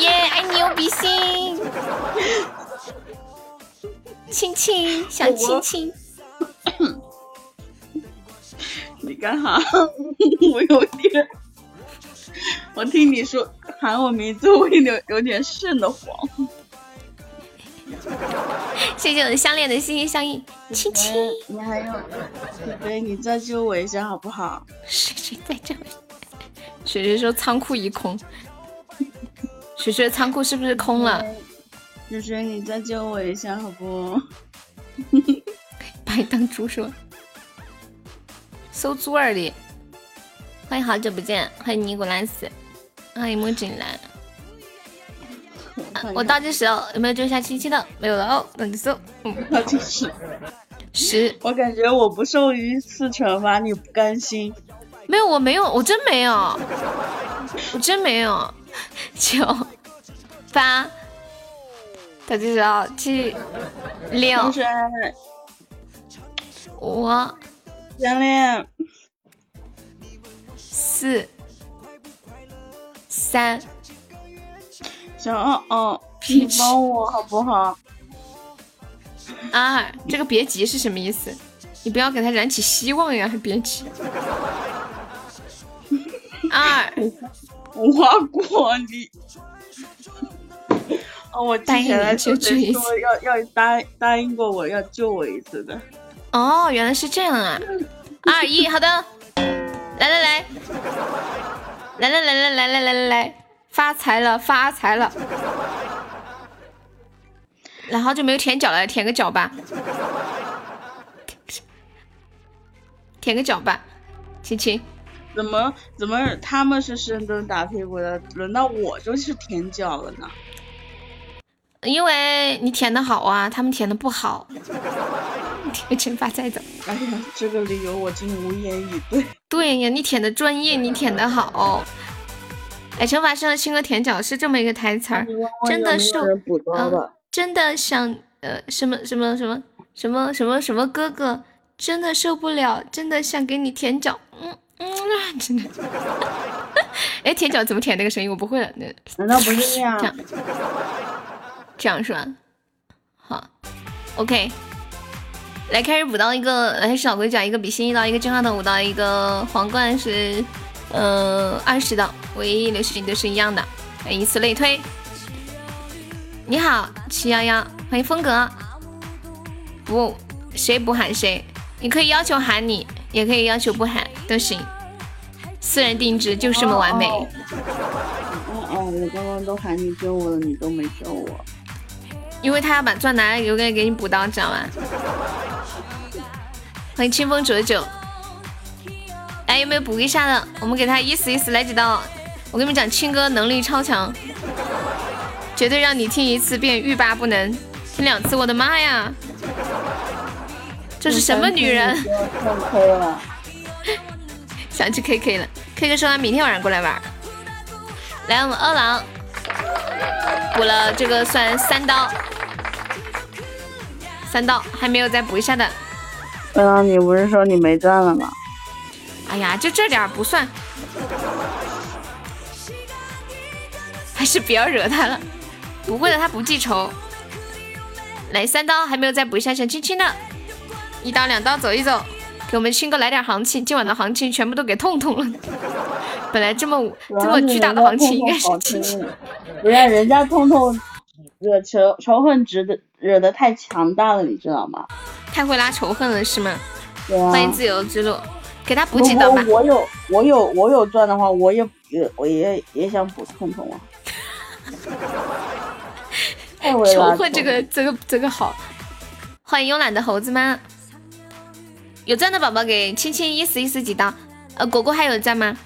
耶！爱你有比心，亲亲，小亲亲。(coughs) 你干哈？(laughs) 我有点，我听你说喊我名字，我有点有点瘆得慌。谢谢我的项链的心心相印，亲亲。你还有，水水，你再救我一下好不好？谁谁在这里。水水说仓库一空，雪雪仓库是不是空了？雪雪，你再救我一下好不？(laughs) 把你当猪说。搜猪儿里，欢迎好久不见，欢迎尼古拉斯，欢迎莫锦兰。啊我倒计时哦，有没有救下七七的？没有了哦，那就搜。嗯，倒计时。十。我感觉我不受一次惩罚你不甘心。没有，我没有，我真没有，我真没有。九八，倒计时哦，七六五项链，四三。小奥奥，你帮我好不好？二，这个别急是什么意思？你不要给他燃起希望呀，还别急。(laughs) 二，无花果，你。哦，我之前来就这一次说要要答答应过我要救我一次的。哦，原来是这样啊！二一，好的，来来来，来来来来来来来来来，发财了发财了！然后就没有舔脚了，舔个脚吧，舔个脚吧，亲亲。怎么怎么他们是深蹲打屁股的，轮到我就是舔脚了呢？因为你舔的好啊，他们舔的不好，舔惩罚再走。哎呀，这个理由我竟无言以对。(laughs) 对呀，你舔的专业，你舔的好。哎，惩罚师让青哥舔脚是这么一个台词儿，真的受人补刀嗯了。真的想呃什么什么什么什么什么什么哥哥，真的受不了，真的想给你舔脚，嗯嗯啊，真的。(laughs) 哎，舔脚怎么舔那个声音？我不会了，那难道不是这样？这样这样是吧？好，OK，来开始补刀一个，来是老规矩啊，一个比心一刀，一个真话筒五刀，一个皇冠是呃二十刀，唯一流水都是一样的，以此类推。你好，七幺幺，欢迎风格。不，谁不喊谁，你可以要求喊你，也可以要求不喊都行。私人定制就这么完美。哦哦哦，我刚刚都喊你救我了，你都没救我。因为他要把钻拿来留给给你补刀，知道吗？欢迎清风九九，哎，有没有补一下的？我们给他意思意思来几刀。我跟你们讲，青哥能力超强，绝对让你听一次便欲罢不能，听两次，我的妈呀！这是什么女人？上 K 了，想去 KK 了。KK 说他明天晚上过来玩。来，我们二郎补了这个算三刀，三刀还没有再补一下的。刚刚你不是说你没钻了吗？哎呀，就这点儿不算，还是不要惹他了。不会的，他不记仇。来三刀，还没有再补一下小青青的，一刀两刀走一走，给我们青哥来点行情。今晚的行情全部都给痛痛了。(laughs) 本来这么这么巨大的行情，应该是青青。(laughs) 不是人家痛痛惹仇仇恨值的惹得太强大了，你知道吗？太会拉仇恨了是吗？啊。欢迎自由之路，给他补几刀吧。我有我有我有钻的话，我也也我也也想补痛痛啊。(laughs) 仇恨这个这个这个好，欢迎慵懒的猴子吗？有赞的宝宝给青青一死一死几刀，呃，果果还有赞吗？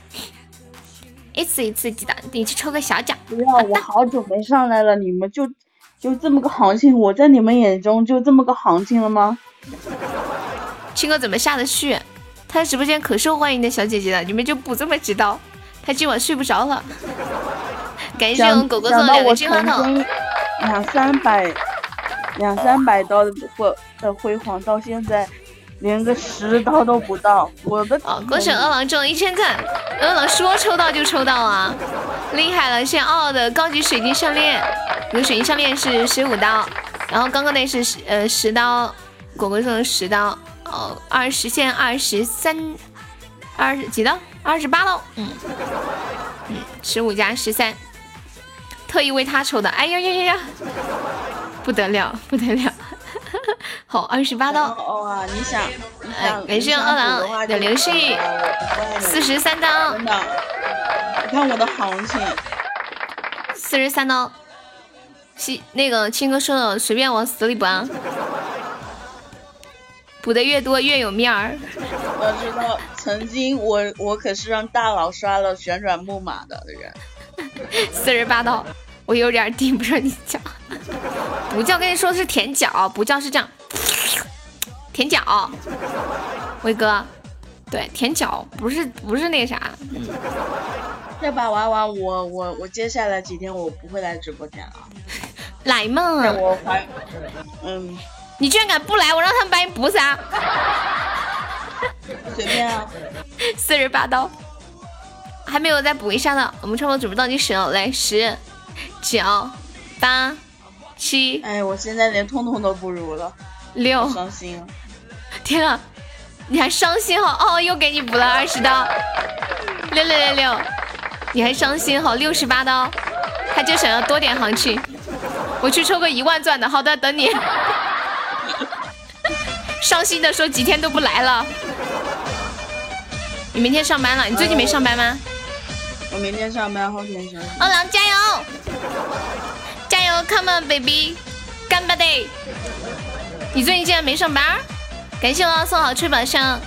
(laughs) 一次一次几刀，你去抽个小奖。不要，我好久没上来了，你们就就这么个行情，我在你们眼中就这么个行情了吗？青哥怎么下得去？他直播间可受欢迎的小姐姐了，你们就不这么几刀？他今晚睡不着了。(laughs) 感谢我们果果送的两个金话筒。两三百，两三百刀的辉的辉煌，到现在连个十刀都不到。我的哦，恭喜饿狼中了一千赞！饿狼说抽到就抽到啊，厉害了！现在傲傲的高级水晶项链，这个水晶项链是十五刀，然后刚刚那是十呃十刀，果果送的十刀哦，二十现二十三，二十几刀？二十八喽？嗯嗯，十五加十三。特意为他抽的，哎呀呀呀呀，不得了不得了，(laughs) 好二十八刀。哇，你想，哎，感谢二郎的流星，四十三刀。真的，你看我的行情，四十三刀。西那个青哥说的，随便往死里补啊，补的越多越有面儿。我知道，曾经我我可是让大佬刷了旋转木马的人。(laughs) 四十八刀。我有点顶不上你脚，不叫跟你说是舔脚，不叫是这样，舔脚，威哥，对，舔脚不是不是那啥。这把娃娃，我我我接下来几天我不会来直播间了。来嘛！我还，嗯，你居然敢不来，我让他们把你补死啊！随便啊，四十八刀，还没有再补一下呢，我们差不多准备倒计时了，来十。九八七，哎，我现在连痛痛都不如了，六，伤心。了，天啊，你还伤心哈哦，又给你补了二十刀，六六六六，你还伤心哈六十八刀，他就想要多点行情，我去抽个一万钻的，好的，等你，(laughs) 伤心的说几天都不来了，你明天上班了，你最近没上班吗？我明天上班，后天上。二郎加油，Come on baby，干巴的！你最近竟然没上班？感谢我送好吃宝箱，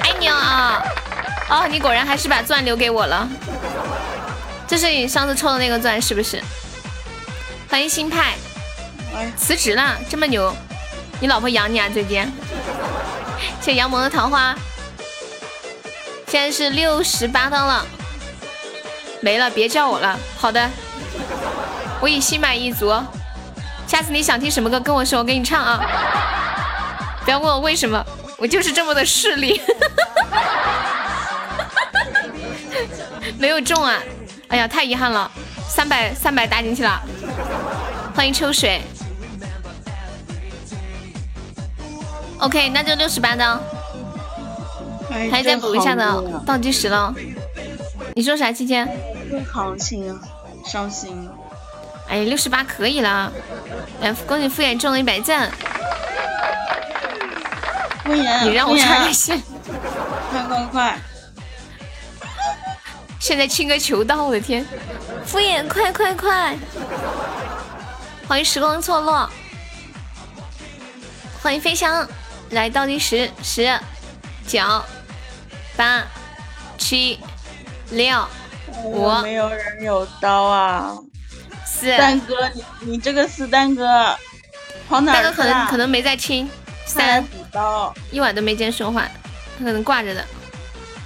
爱你啊！哦，你果然还是把钻留给我了。这是你上次抽的那个钻是不是？欢迎新派，辞职了，这么牛，你老婆养你啊？最近？谢杨萌的桃花。现在是六十八刀了，没了，别叫我了。好的，我已心满意足。下次你想听什么歌，跟我说，我给你唱啊。不要问我为什么，我就是这么的势利。(laughs) 没有中啊！哎呀，太遗憾了，三百三百打进去了。欢迎秋水。OK，那就六十八呢。还再补一下的倒计时了，你说啥，七七？行情啊，伤心。哎，六十八可以了，来恭喜敷衍中了一百赞。敷衍，你让我插个线，快快快！(laughs) 现在亲哥求到，我的天！敷衍，快快快！欢迎时光错落，欢迎飞翔，来倒计时，十九。八七六五，没有人有刀啊！四蛋哥，你你这个四蛋哥跑哪？蛋哥可能可能没在听。三刀，一晚都没见说话，他可能挂着的。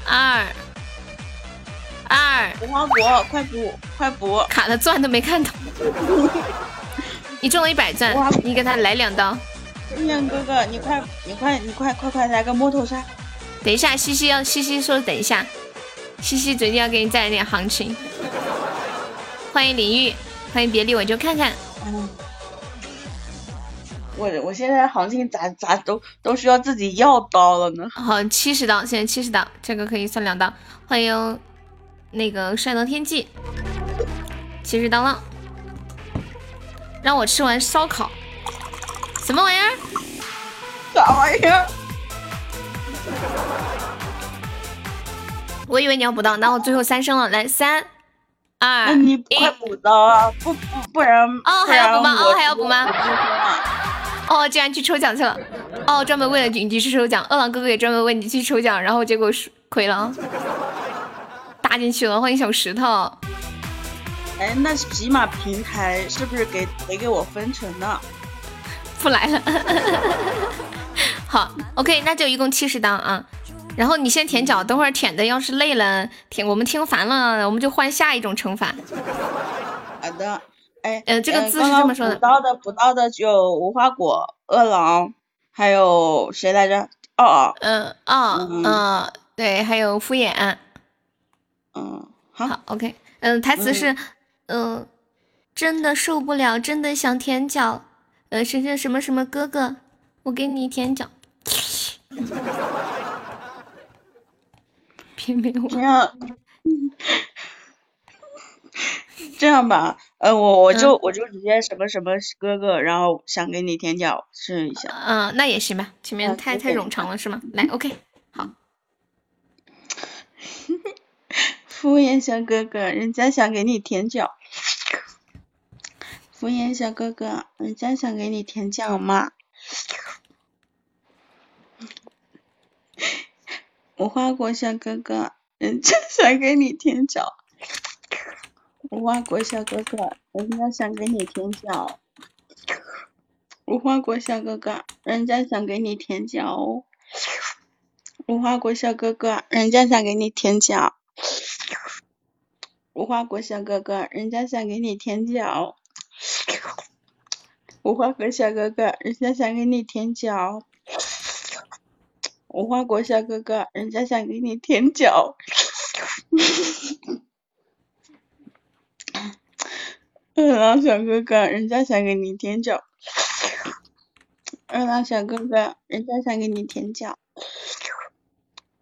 二二，无花果，快补快补！卡的钻都没看到。你中了一百钻，你给他来两刀。姑娘哥哥，你快你快你快快快来个摸头杀！等一下，西西要西西说等一下，西西决定要给你再来点行情。欢迎林玉，欢迎别离我就看看。嗯，我我现在行情咋咋都都需要自己要刀了呢？好，七十刀，现在七十刀，这个可以算两刀。欢迎那个帅到天际，七十刀了。让我吃完烧烤，什么玩意儿？啥玩意儿？我以为你要补刀，那我最后三声了，来三二你一，快补刀啊！不不不然哦还要补吗？哦还要补吗？哦，竟然去抽奖去了，哦，专门为了你去抽奖，饿狼哥哥也专门为你去抽奖，然后结果输亏了，搭进去了。欢迎小石头，哎，那喜马平台是不是给得给我分成呢？不来了。(laughs) 好，OK，那就一共七十刀啊。然后你先舔脚，等会儿舔的要是累了，舔我们听烦了，我们就换下一种惩罚。好的，哎，呃这个字是这么说的补到的补到的有无花果、饿狼，还有谁来着？哦哦，嗯哦嗯，对，还有敷衍。嗯，好，OK，嗯，台词是，嗯，真的受不了，真的想舔脚，呃，是这什么什么哥哥，我给你舔脚。这样，这样吧，呃，我我就、嗯我就直接什么什么哥哥，然后想给你舔脚试一下。嗯，那也行吧，前面嗯太太冗长了是吗？来，OK，好，(laughs) 敷衍小哥哥，人家想给你舔脚。(laughs) 敷衍小哥哥，人家想给你舔脚吗？无花果小哥哥，人家想给你舔脚。无花果小哥哥，人家想给你舔脚。无花果小哥哥，人家想给你舔脚。无花果小哥哥，人家想给你舔脚。无花果小哥哥，人家想给你舔脚。无花果小哥哥，人家想给你舔脚。无花果小哥哥，人家想给你舔脚。二郎小哥哥，人家想给你舔脚。二郎小哥哥，人家想给你舔脚。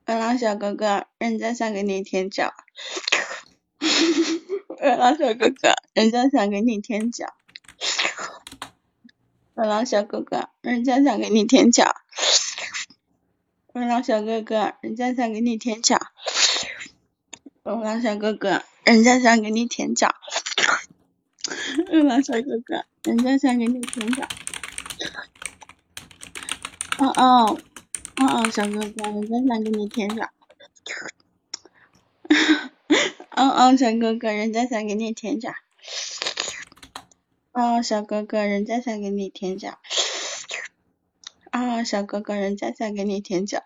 二郎小哥哥，人家想给你舔脚。二郎小哥哥，人家想给你舔脚。二郎小哥哥，人家想给你舔脚。二郎小哥哥，人家想给你舔脚。二郎小哥哥，人家想给你舔脚。二郎小哥哥，人家想给你舔脚。哦哦，哦哦，小哥哥，人家想给你舔脚。哦哦，小哥哥，人家想给你舔脚。哦，小哥哥，人家想给你舔脚。啊，小哥哥，人家想给你舔脚。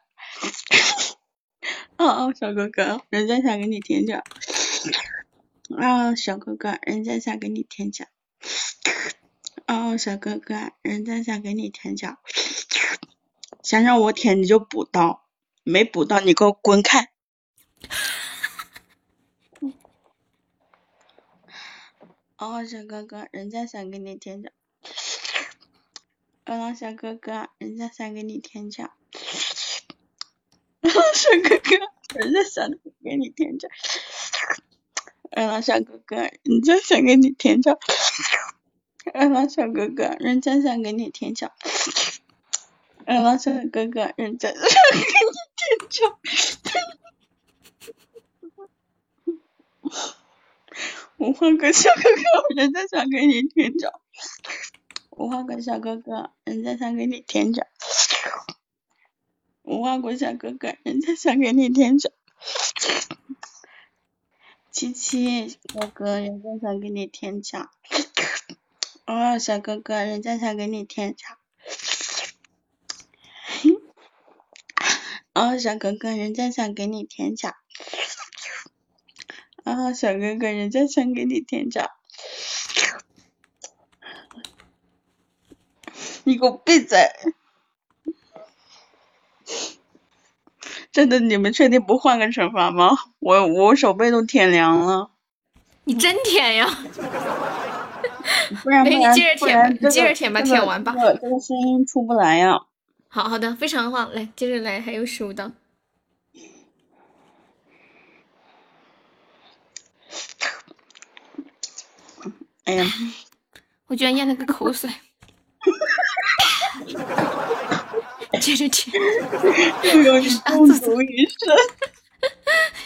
(laughs) 哦哦，小哥哥，人家想给你舔脚。啊，小哥哥，人家想给你舔脚。哦，小哥哥，人家想给你舔脚。想让我舔你就补刀，没补到你给我滚开！哦，小哥哥，人家想给你舔脚。二郎小哥哥，人家想给你舔脚。(laughs) 二郎小哥哥，人家想给你舔脚。二郎小哥哥，人家想给你舔脚。二郎小哥哥，人家想给你舔脚。二郎小哥哥，人家想给你舔脚。无花果小哥哥，人家想给你舔脚。无花果小哥哥，人家想给你舔脚。无花果小哥哥，人家想给你舔脚。七七哥哥，人家想给你舔脚。哦，小哥哥，人家想给你舔脚。哦，小哥哥，人家想给你舔脚。啊，小哥哥，人家想给你舔脚。你给我闭嘴！真的，你们确定不换个惩罚吗？我我手背都舔凉了。你真舔呀！不然不然你接着舔吧你接着舔吧舔完吧这个这个声音出不来呀。好好的，非常好，来接着来，还有十五道。哎呀，(laughs) 我居然咽了个口水。接着舔，又有你中毒一生。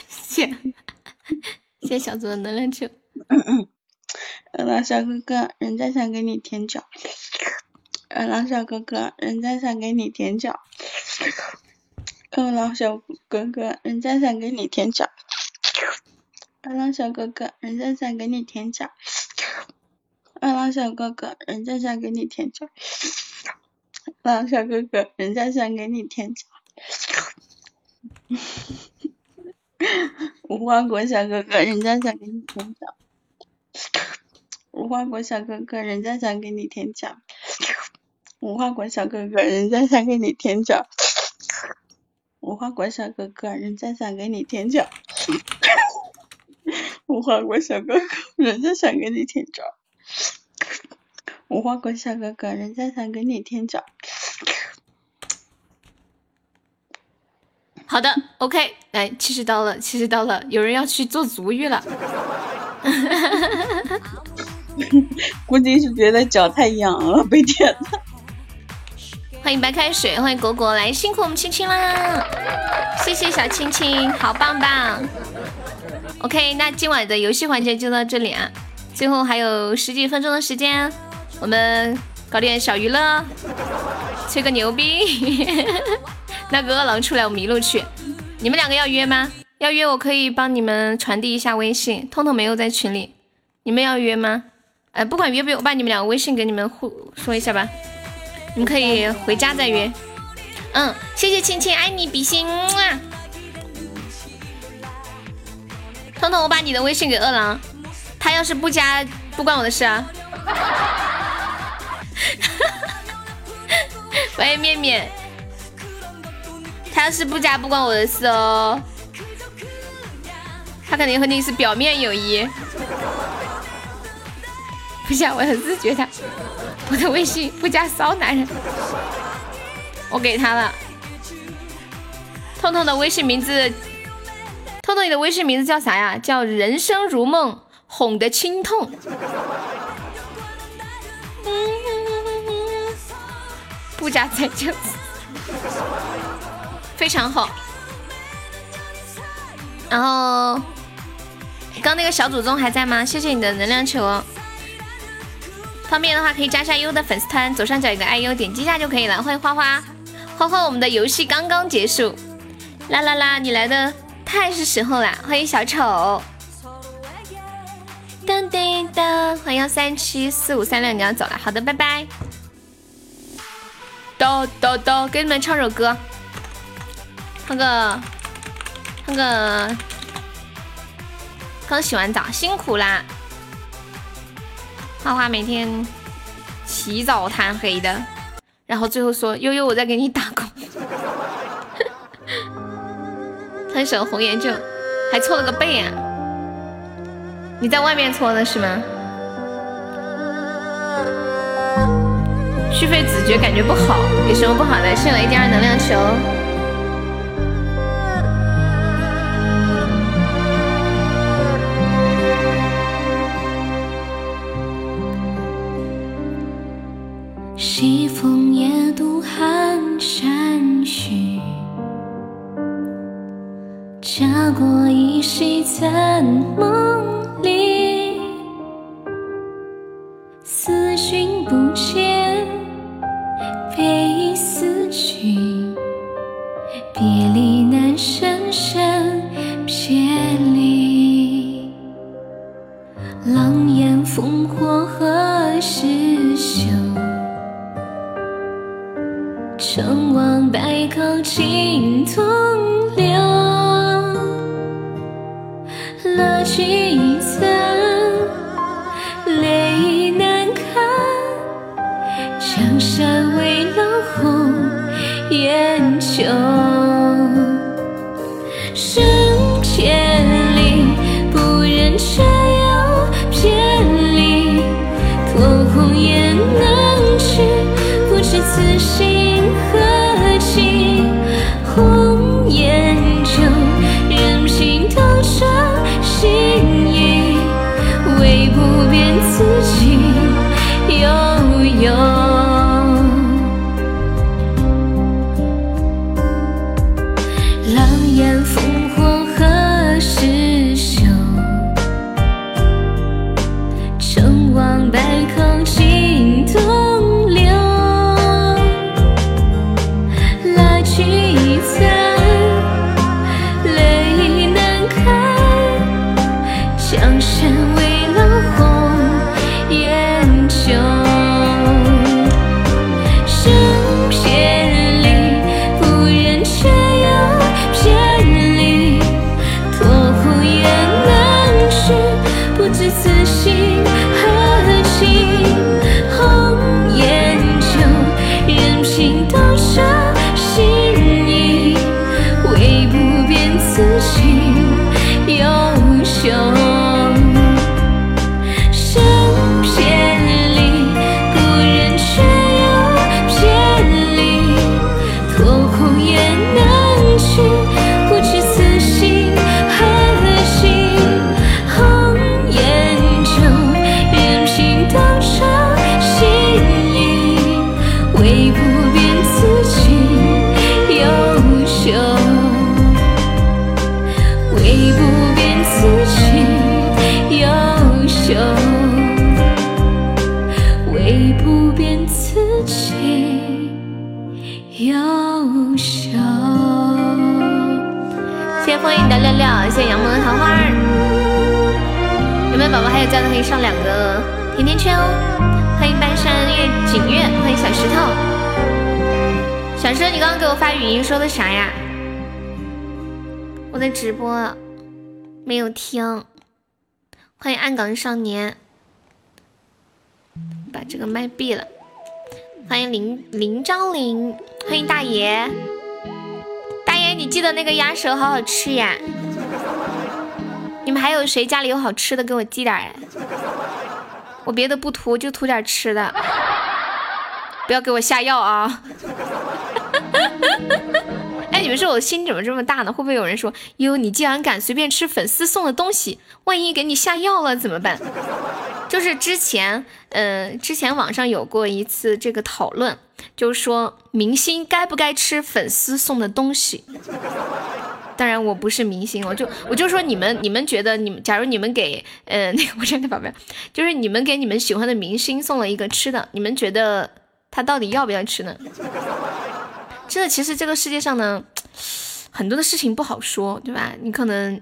谢谢谢小猪的能量球。二郎小哥哥，人家想给你舔脚。二郎小哥哥，人家想给你舔脚。二郎小哥哥，人家想给你舔脚。二郎小哥哥，人家想给你舔脚。二郎小哥哥，人家想给你舔脚。二郎小哥哥，人家想给你舔脚。无花果小哥哥，人家想给你舔脚。无花果小哥哥，人家想给你舔脚。无花果小哥哥，人家想给你舔脚。无花果小哥哥，人家想给你舔脚。无花果小哥哥，人家想给你舔脚。无花果小哥哥，人家想给你舔脚。好的，OK，来七十刀了，七十刀了，有人要去做足浴了。(laughs) 估计是觉得脚太痒了，被舔了。(laughs) 欢迎白开水，欢迎果果来，辛苦我们青青啦，谢谢小青青，好棒棒。OK，那今晚的游戏环节就到这里啊，最后还有十几分钟的时间，我们搞点小娱乐，吹个牛逼。(laughs) 那个饿狼出来，我们一路去。你们两个要约吗？要约我可以帮你们传递一下微信，通通没有在群里，你们要约吗？哎，不管约不约，我把你们两个微信给你们互说一下吧。你们可以回家再约。嗯，谢谢亲亲，爱你比心啊！彤彤，我把你的微信给饿狼，他要是不加，不关我的事啊。(laughs) 欢迎，面面，他要是不加，不关我的事哦。他肯定和你是表面友谊。不加，我很自觉的。我的微信不加骚男人，我给他了。痛痛的微信名字，痛痛你的微信名字叫啥呀？叫人生如梦，哄得心痛。不加再见非常好。然后，刚那个小祖宗还在吗？谢谢你的能量球。方便的话可以加下优的粉丝团，左上角有个爱优，点击一下就可以了。欢迎花花，花花，我们的游戏刚刚结束，啦啦啦，你来的太是时候啦！欢迎小丑，噔噔噔，欢迎幺三七四五三六，你要走了，好的，拜拜。叨叨叨，给你们唱首歌，那个那个，刚洗完澡，辛苦啦。花花每天起早贪黑的，然后最后说悠悠我在给你打工，分手红颜旧，还搓了个背啊！你在外面搓的是吗？续费子爵感觉不好，有什么不好的？谢了一点二能量球。西风夜渡寒山雪，家国依稀残梦记得那个鸭舌好好吃呀！你们还有谁家里有好吃的，给我寄点儿。我别的不图，就图点吃的，不要给我下药啊！(laughs) 哎，你们说我心怎么这么大呢？会不会有人说，哟，你竟然敢随便吃粉丝送的东西，万一给你下药了怎么办？就是之前，呃，之前网上有过一次这个讨论，就是说明星该不该吃粉丝送的东西。当然我不是明星，我就我就说你们你们觉得你们，假如你们给呃 (laughs) 那个我真的宝贝，就是你们给你们喜欢的明星送了一个吃的，你们觉得他到底要不要吃呢？真的，其实这个世界上呢，很多的事情不好说，对吧？你可能，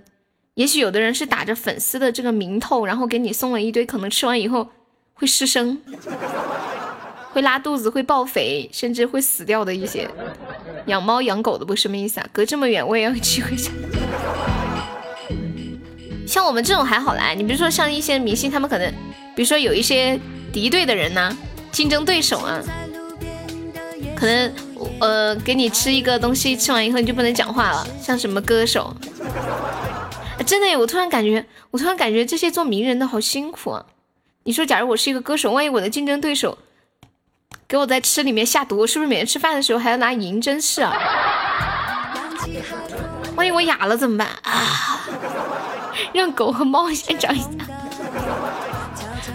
也许有的人是打着粉丝的这个名头，然后给你送了一堆，可能吃完以后会失声，会拉肚子，会爆肥，甚至会死掉的一些。养猫养狗的不什么意思啊？隔这么远我也要去回家。像我们这种还好啦，你比如说像一些明星，他们可能，比如说有一些敌对的人呐、竞争对手啊，可能呃给你吃一个东西，吃完以后你就不能讲话了，像什么歌手，真的，我突然感觉，我突然感觉这些做名人的好辛苦啊。你说，假如我是一个歌手，万一我的竞争对手给我在吃里面下毒，是不是每天吃饭的时候还要拿银针试啊？万一我哑了怎么办啊？让狗和猫先找一下。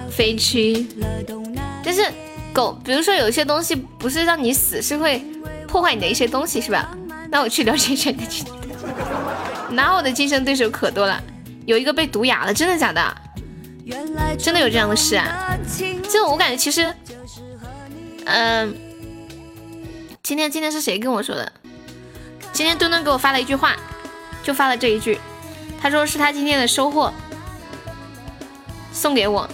飞去，但是狗，比如说有些东西不是让你死，是会破坏你的一些东西，是吧？那我去了解一下你。拿我的竞争对手可多了，有一个被毒哑了，真的假的？真的有这样的事啊？这我感觉其实，嗯、今天今天是谁跟我说的？今天墩墩给我发了一句话，就发了这一句，他说是他今天的收获，送给我。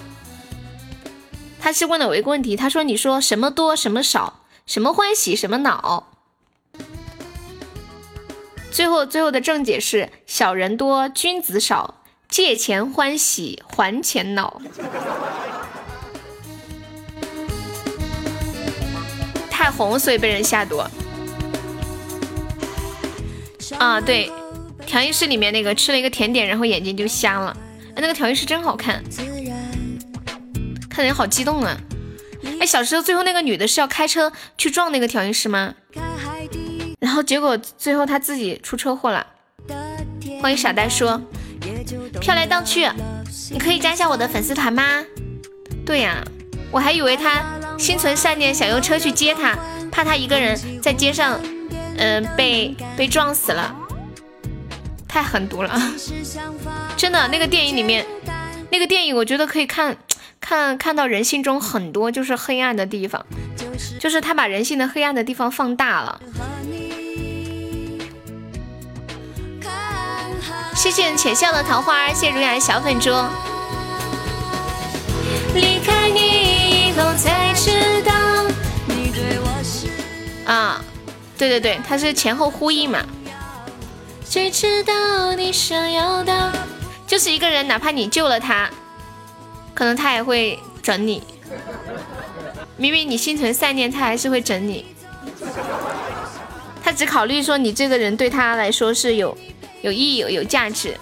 他是问了我一个问题，他说你说什么多什么少，什么欢喜什么恼？最后最后的正解是小人多君子少，借钱欢喜还钱恼。红所以被人下毒。啊，对，调音室里面那个吃了一个甜点，然后眼睛就瞎了。哎，那个调音师真好看，看人好激动啊！哎，小时候最后那个女的是要开车去撞那个调音师吗？然后结果最后她自己出车祸了。欢迎傻呆说，飘来荡去，你可以加一下我的粉丝团吗？对呀，我还以为他心存善念，想用车去接他，怕他一个人在街上，嗯、被被撞死了，太狠毒了啊，(laughs) 真的那个电影里面，那个电影我觉得可以看看看到人性中很多就是黑暗的地方，就是他把人性的黑暗的地方放大了。谢谢浅笑的桃花，谢谢如雅的小粉猪。离开你后才知道，你对我是啊，对对对，它是前后呼应嘛。谁知道你想要的，就是一个人，哪怕你救了他，可能他也会整你。明明你心存善念，他还是会整你。他只考虑说你这个人对他来说是有有意义、有有价值，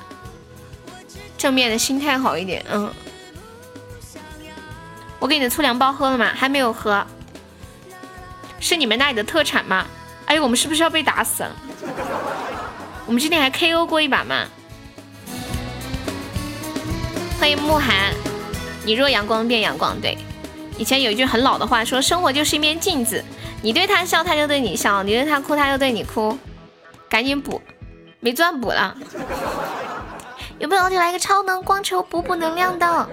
正面的心态好一点。嗯，我给你的粗粮包喝了吗？还没有喝。是你们那里的特产吗？哎呦，我们是不是要被打死了？我们今天还 KO 过一把吗？欢迎慕寒，你若阳光变阳光。对，以前有一句很老的话说，生活就是一面镜子，你对他笑，他就对你笑；你对他哭，他就对你哭。赶紧补，没钻补了。有没有就来个超能光球补补能量的？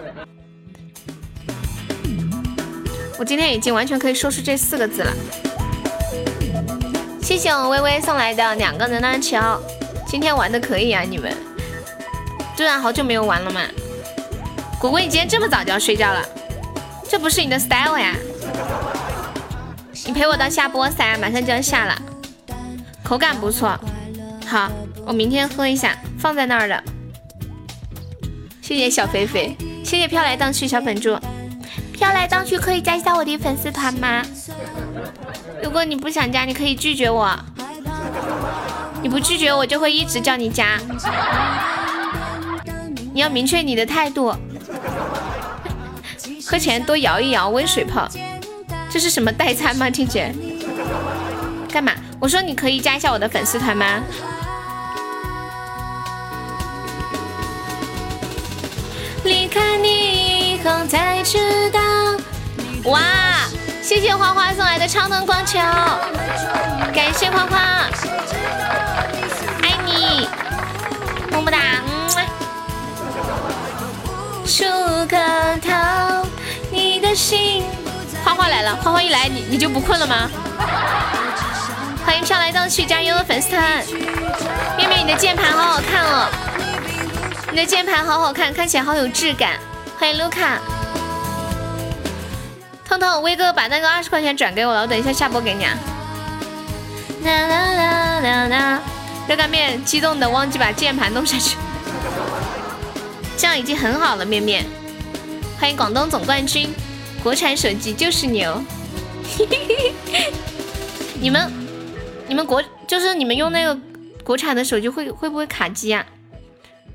我今天已经完全可以说出这四个字了。谢谢我微微送来的两个能量球，今天玩的可以啊，你们。对啊，好久没有玩了嘛。果果，你今天这么早就要睡觉了？这不是你的 style 呀。你陪我到下播噻，马上就要下了。口感不错，好，我明天喝一下，放在那儿的。谢谢小肥肥，谢谢飘来荡去小粉猪。飘来荡去可以加一下我的粉丝团吗？如果你不想加，你可以拒绝我。你不拒绝我，就会一直叫你加。你要明确你的态度。喝前多摇一摇温水泡，这是什么代餐吗？听姐，干嘛？我说你可以加一下我的粉丝团吗？后才知道。哇，谢谢花花送来的超能光球，感谢花花，爱你，么么哒。出个头，你的心。花花来了，花花一来，你你就不困了吗？欢迎飘来荡去加油的粉丝团，面面你的键盘好好看哦，你的键盘好好看，看起来好有质感。欢迎卢卡，彤彤，威哥把那个二十块钱转给我了，我等一下下播给你啊。啦啦啦啦啦，热干面激动的忘记把键盘弄下去，这样已经很好了。面面，欢迎广东总冠军，国产手机就是牛。(laughs) 你们，你们国就是你们用那个国产的手机会会不会卡机啊？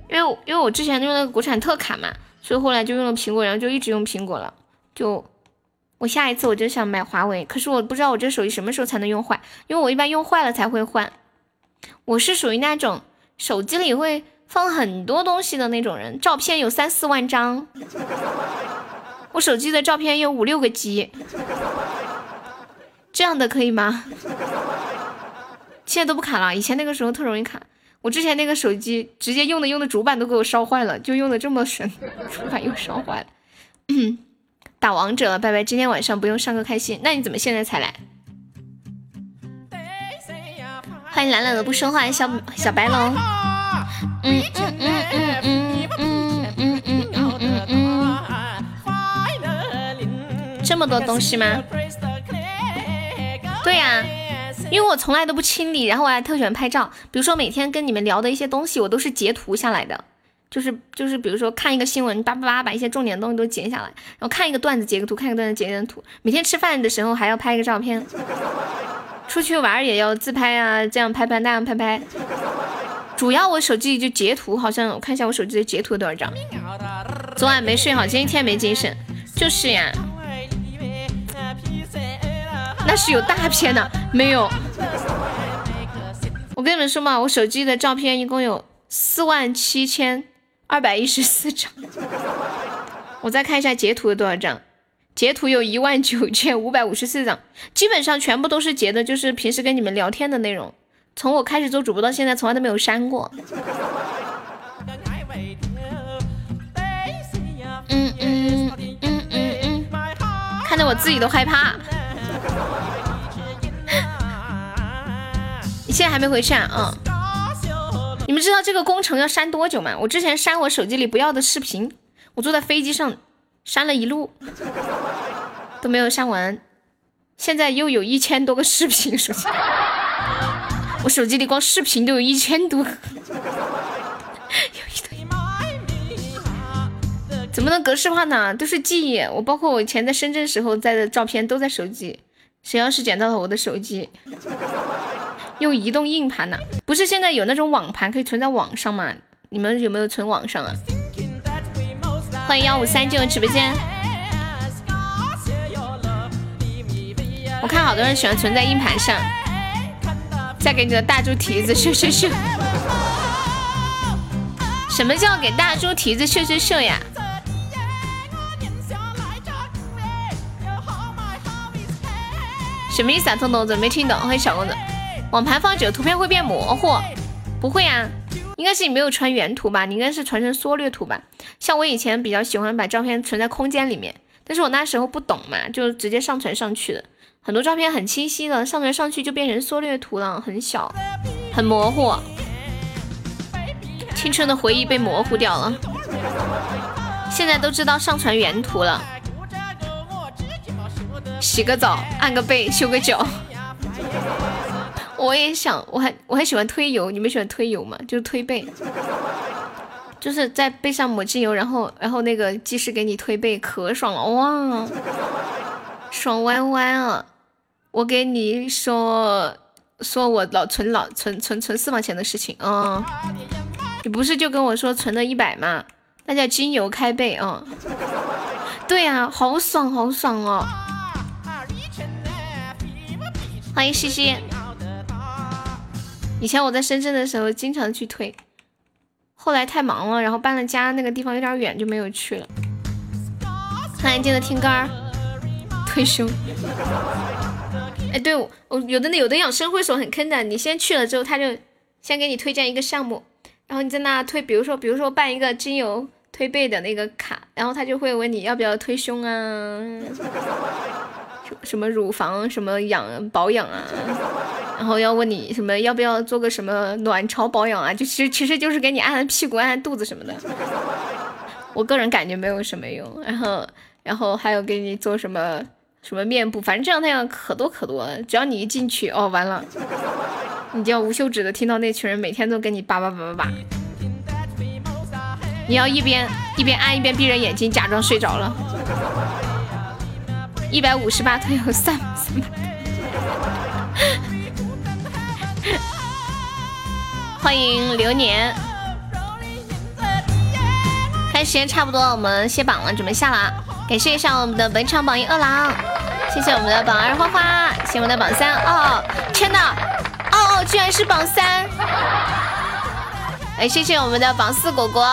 因为因为我之前用那个国产特卡嘛，所以后来就用了苹果，然后就一直用苹果了。就我下一次我就想买华为，可是我不知道我这手机什么时候才能用坏，因为我一般用坏了才会换。我是属于那种手机里会放很多东西的那种人，照片有三四万张，我手机的照片有五六个 G，(laughs) 这样的可以吗？(laughs) 现在都不卡了，以前那个时候特容易卡。我之前那个手机直接用的用的主板都给我烧坏了，就用的这么神，(laughs) 主板又烧坏了。嗯，打王者了，拜拜。今天晚上不用上课，开心。那你怎么现在才来？欢迎懒懒的不说话小小白龙。嗯嗯嗯嗯嗯嗯嗯嗯嗯嗯嗯。这么多东西吗？对呀、因为我从来都不清理，然后我还特喜欢拍照。比如说每天跟你们聊的一些东西，我都是截图下来的。就是就是，比如说看一个新闻，叭叭叭把一些重点的东西都截下来，然后看一个段子截个图，看一个段子截个图。每天吃饭的时候还要拍一个照片，出去玩也要自拍啊，这样拍拍那样拍拍。主要我手机里就截图，好像我看一下我手机的截图有多少张。昨晚没睡好，今天一天没精神。就是呀，那是有大片的，没有。我跟你们说嘛，我手机的照片一共有四万七千二百一十四张。我再看一下截图有多少张，截图有一万九千五百五十四张，基本上全部都是截的，就是平时跟你们聊天的内容。从我开始做主播到现在，从来都没有删过。嗯嗯嗯嗯嗯，看得我自己都害怕。现在还没回去啊？嗯。你们知道这个工程要删多久吗？我之前删我手机里不要的视频，我坐在飞机上删了一路，都没有删完。现在又有一千多个视频，手机。我手机里光视频都有一千多，有一堆，怎么能格式化呢？都是记忆，我包括我以前在深圳时候在的照片都在手机。谁要是捡到了我的手机，用移动硬盘呢？不是现在有那种网盘可以存在网上吗？你们有没有存网上啊？欢迎幺五三进入直播间。我看好多人喜欢存在硬盘上。再给你的大猪蹄子秀秀秀！(laughs) 什么叫给大猪蹄子秀秀秀呀？什么意思啊？彤彤怎么没听懂？欢迎小公子。网盘放久，图片会变模糊？不会啊，应该是你没有传原图吧？你应该是传成缩略图吧？像我以前比较喜欢把照片存在空间里面，但是我那时候不懂嘛，就直接上传上去的。很多照片很清晰的，上传上去就变成缩略图了，很小，很模糊。青春的回忆被模糊掉了。现在都知道上传原图了。洗个澡，按个背，修个脚。我也想，我还我还喜欢推油，你们喜欢推油吗？就是推背，就是在背上抹精油，然后然后那个技师给你推背，可爽了哇！爽歪歪啊！我给你说说我老存老存存存私房钱的事情啊！你不是就跟我说存了一百吗？那叫精油开背啊！对呀，好爽好爽哦！欢迎西西。以前我在深圳的时候经常去推，后来太忙了，然后搬了家，那个地方有点远，就没有去了。欢迎记得听歌儿。退休，哎，对我有的那有的养生会所很坑的，你先去了之后，他就先给你推荐一个项目，然后你在那推，比如说比如说办一个精油推背的那个卡，然后他就会问你要不要推胸啊，什么乳房什么养保养啊，(laughs) 然后要问你什么要不要做个什么卵巢保养啊，就其实其实就是给你按按屁股按按肚子什么的，我个人感觉没有什么用，然后然后还有给你做什么。什么面部，反正这样那样可多可多，只要你一进去，哦，完了，你就要无休止的听到那群人每天都跟你叭叭叭叭叭，你要一边一边按一边闭着眼睛假装睡着了。一百五十八推有三三 (laughs) 欢迎流年，看时间差不多，我们卸榜了，准备下了。感谢一下我们的本场榜一饿狼，谢谢我们的榜二花花，谢谢我们的榜三哦，天呐，哦哦，居然是榜三！哎，谢谢我们的榜四果果，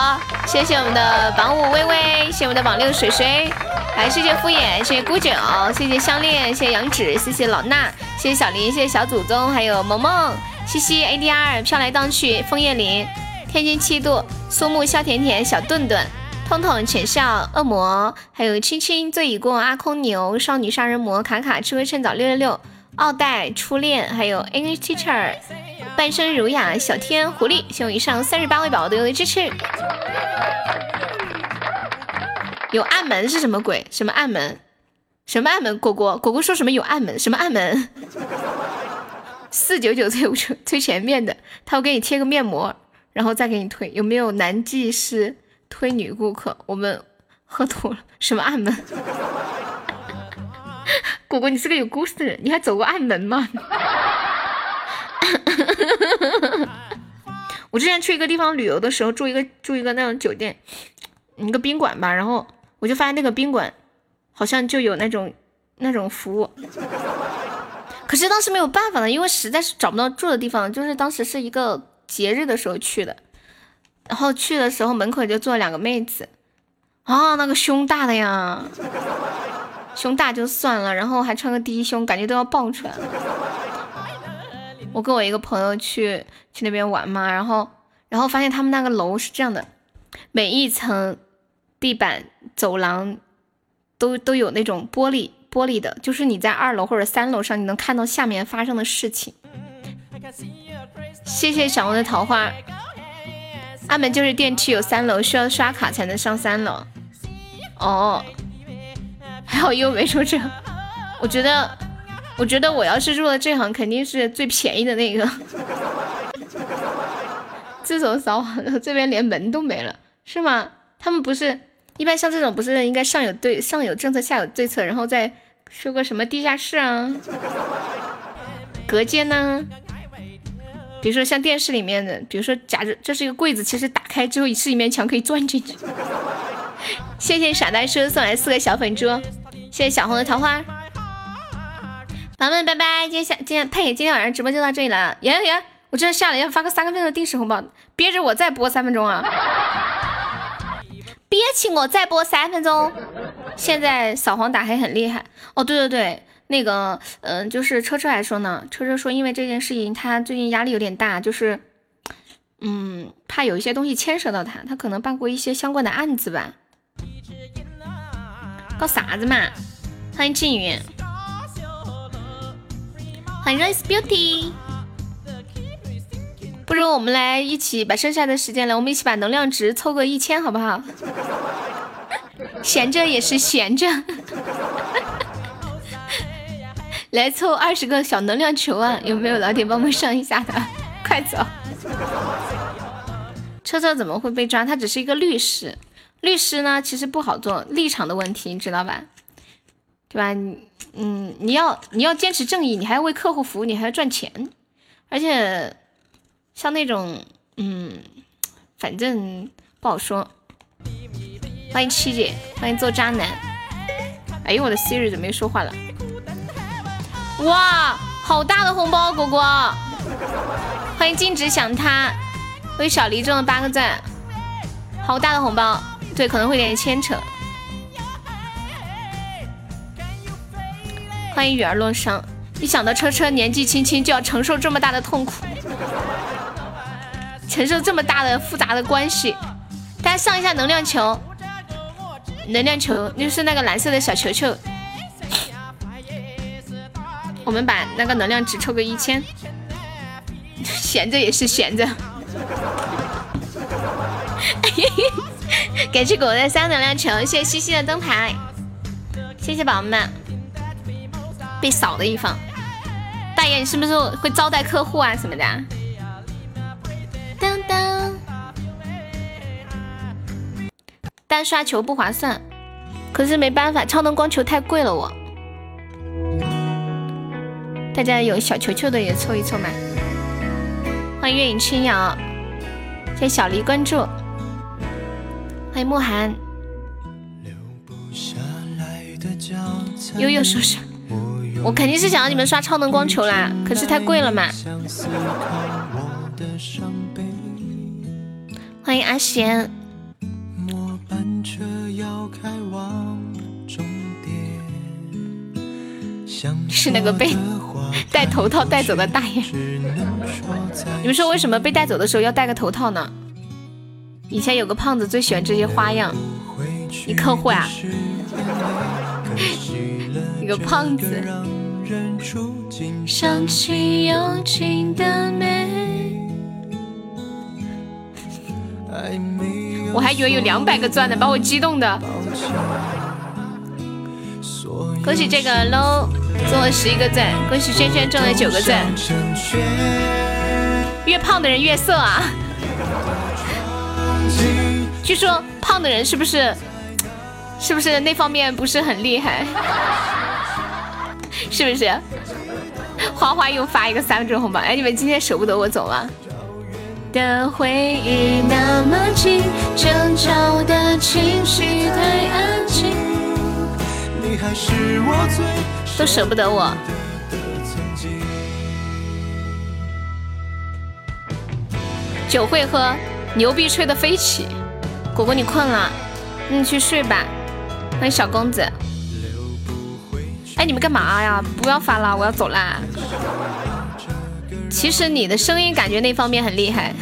谢谢我们的榜五微微，谢谢我们的榜六水水，还谢谢敷衍，谢谢孤九，谢谢项链，谢谢杨芷，谢谢老衲，谢谢小林，谢谢小祖宗，还有萌萌，西西 ADR 飘来荡去，枫叶林，天津七度，苏木笑甜甜，小顿顿。痛痛浅笑恶魔，还有青青醉已过阿空牛少女杀人魔卡卡吃灰趁早六六六奥黛初恋，还有 English teacher 半生儒雅小天狐狸，谢我以上三十八位宝宝的用力支持。有暗门是什么鬼？什么暗门？什么暗门？果果果果说什么有暗门？什么暗门？四九九推推前面的，他会给你贴个面膜，然后再给你推。有没有男技师？推女顾客，我们喝多了，什么暗门？果果，你是个有故事的人，你还走过暗门吗？(laughs) 我之前去一个地方旅游的时候，住一个住一个那种酒店，一个宾馆吧，然后我就发现那个宾馆好像就有那种那种服务，可是当时没有办法了，因为实在是找不到住的地方，就是当时是一个节日的时候去的，然后去的时候门口就坐两个妹子，啊，那个胸大的呀，胸大就算了，然后还穿个低胸，感觉都要爆出来了。我跟我一个朋友去去那边玩嘛，然后然后发现他们那个楼是这样的，每一层地板、走廊都都有那种玻璃玻璃的，就是你在二楼或者三楼上，你能看到下面发生的事情。谢谢小红的桃花。阿门就是电梯有三楼，需要刷卡才能上三楼。哦，还好又没说这，我觉得。我觉得我要是入了这行，肯定是最便宜的那个。(laughs) 自从扫完了，这边连门都没了，是吗？他们不是一般像这种，不是应该上有对上有政策，下有对策，然后再修个什么地下室啊、隔间呢？比如说像电视里面的，比如说假设这是一个柜子，其实打开之后是一面墙，可以钻进去。(laughs) 谢谢傻呆叔送来四个小粉猪，谢谢小红的桃花。朋友们，拜拜！今天下今天呸，今天晚上直播就到这里了。耶耶，我真的下了要发个三个分的定时红包，憋着我再播三分钟啊！憋气我再播三分钟。现在扫黄打黑很厉害哦。对对对，那个嗯，就是车车还说呢，车车说因为这件事情他最近压力有点大，就是嗯，怕有一些东西牵扯到他，他可能办过一些相关的案子吧。搞啥子嘛？欢迎静云。欢迎 Rose Beauty，不如我们来一起把剩下的时间来，我们一起把能量值凑个一千，好不好？闲着也是闲着，来凑二十个小能量球啊！有没有老铁帮忙上一下的？快走！车车怎么会被抓？他只是一个律师，律师呢其实不好做，立场的问题，你知道吧？对吧？嗯，你要你要坚持正义，你还要为客户服务，你还要赚钱，而且像那种嗯，反正不好说。欢迎七姐，欢迎做渣男。哎呦，我的 Siri 怎么又说话了？哇，好大的红包，果果！欢迎禁止想他，为小黎中了八个赞，好大的红包。对，可能会有点牵扯。欢迎雨儿落伤，一想到车车年纪轻轻就要承受这么大的痛苦，承受这么大的复杂的关系，大家上一下能量球，能量球就是那个蓝色的小球球，我们把那个能量值抽个一千，闲着也是闲着，感谢果的三能量球，谢谢西西的灯牌，谢谢宝宝们。被扫的一方，大爷，你是不是会招待客户啊什么的？当当，单刷球不划算，可是没办法，超能光球太贵了，我。大家有小球球的也凑一凑嘛。欢迎月影轻摇，谢谢小黎关注，欢迎慕寒。悠悠说说。我肯定是想让你们刷超能光球啦，可是太贵了嘛。欢迎阿贤。是那个被 (laughs) 戴头套带走的大爷。你们说为什么被带走的时候要戴个头套呢？以前有个胖子最喜欢这些花样。你客户啊？(laughs) 一个胖子。我还以为有两百个钻呢，把我激动的。恭喜这个 low 中了十一个钻，恭喜轩轩中了九个钻。越胖的人越色啊！据说胖的人是不是是不是那方面不是很厉害？(laughs) 是不是？花花又发一个三分钟红包，哎，你们今天舍不得我走吗？的回忆那么近，的情绪太安静。你还是我最都舍不得我。酒会喝，牛逼吹的飞起。果果你困了，那你去睡吧。欢迎小公子。哎，你们干嘛呀？不要发了，我要走啦。其实你的声音感觉那方面很厉害，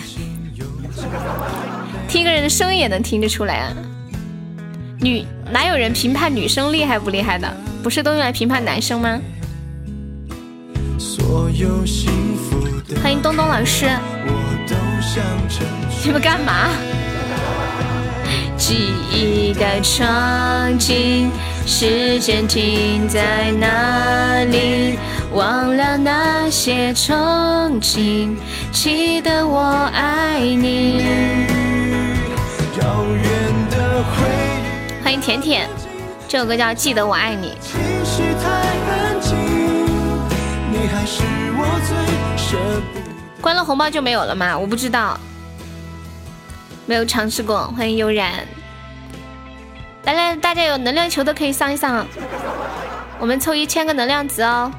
听一个人的声音也能听得出来啊。女哪有人评判女生厉害不厉害的？不是都用来评判男生吗？欢迎东东老师。你们干嘛？记忆的场景，时间停在哪里？忘了那些憧憬，记得我爱你。欢迎甜甜，这首歌叫《记得我爱你》。关了红包就没有了吗？我不知道，没有尝试过。欢迎悠然，来来，大家有能量球的可以上一上，我们抽一千个能量值哦。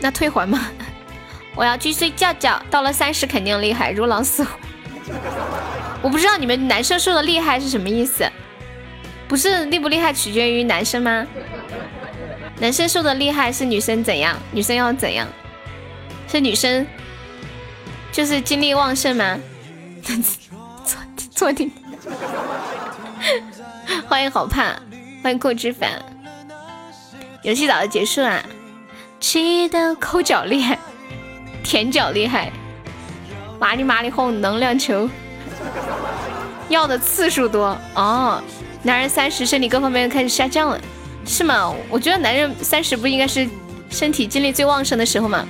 那退还吗？(laughs) 我要去睡觉觉，到了三十肯定厉害，如狼似虎。我不知道你们男生说的厉害是什么意思？不是厉不厉害取决于男生吗？男生说的厉害是女生怎样？女生要怎样？是女生就是精力旺盛吗？错错的。(laughs) 欢迎好怕，欢迎过之凡。游戏早就结束了。记得抠脚厉害，舔脚厉害，麻里麻里哄能量球，要的次数多哦。男人三十，身体各方面开始下降了，是吗？我觉得男人三十不应该是身体精力最旺盛的时候吗？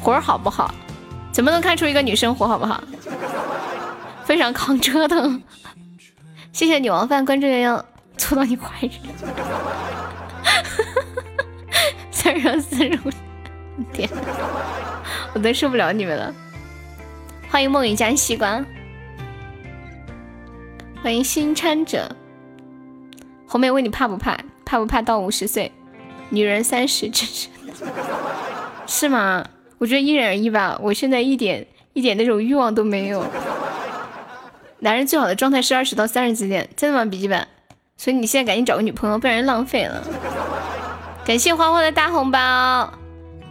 活儿好不好？怎么能看出一个女生活好不好？非常抗折腾。谢谢女王饭关注悠悠，搓到你怀里。三十四十五，天，我都受不了你们了。欢迎梦雨加西瓜，欢迎新参者。红梅问你怕不怕？怕不怕到五十岁？女人三十，真 (laughs) 是是吗？我觉得因人而异吧。我现在一点一点那种欲望都没有。男人最好的状态是二十到三十之间，真的吗？笔记本。所以你现在赶紧找个女朋友，不然浪费了。感谢花花的大红包，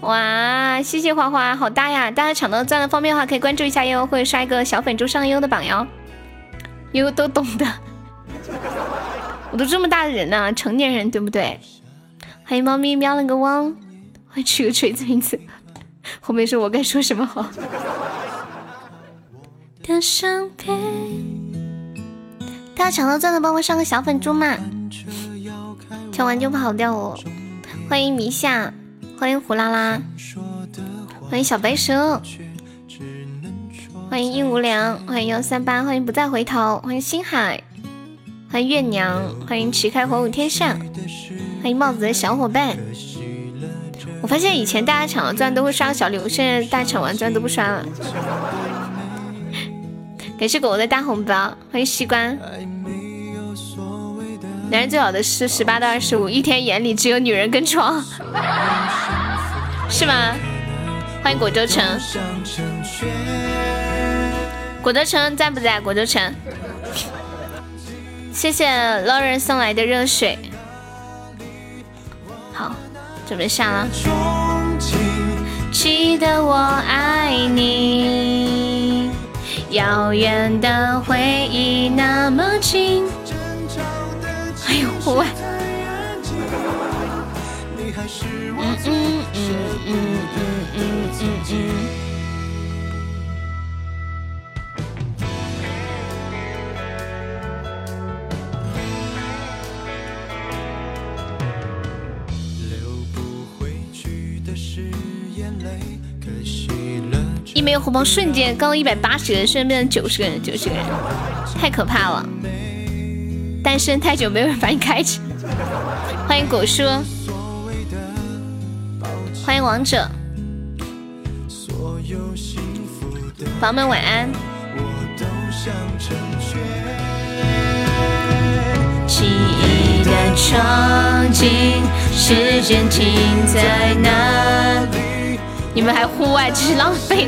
哇！谢谢花花，好大呀！大家抢到钻的方便的话，可以关注一下悠，或者刷一个小粉猪上悠的榜哟。悠都懂的，我都这么大的人呢，成年人对不对？欢迎猫咪喵了个汪，欢迎取个锤子名字。后面说我该说什么好？的伤悲大家抢到钻的帮我上个小粉猪嘛，抢完就跑掉哦。欢迎迷夏，欢迎胡啦啦，欢迎小白蛇，欢迎应无良，欢迎幺三八，欢迎不再回头，欢迎星海，欢迎月娘，欢迎旗开火舞天上，欢迎帽子的小伙伴。我发现以前大家抢了钻都会刷个小礼物，现在大家抢完钻都不刷了。感谢狗狗的大红包，欢迎西瓜。男人最好的是十八到二十五，一天眼里只有女人跟床，是吗？欢迎果州城，果州城在不在？果州城，谢谢 Lauren 送来的热水，好，准备下了。记得我爱你，遥远的回忆那么近。哎呦，我。嗯嗯嗯嗯嗯嗯嗯嗯。一没有红包，瞬间刚一百八十个人，瞬间变成九十个人，九十个人，太可怕了。单身太久，没有人把你开启。欢迎果叔，欢迎王者，宝宝们晚安。记忆的场景，时间停在哪里？你们还户外，真是浪费。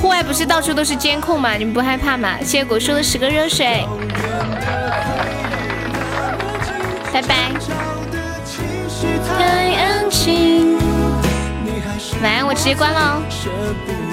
户外不是到处都是监控吗？你们不害怕吗？谢谢果叔的十个热水，拜拜。晚安，我直接关了哦。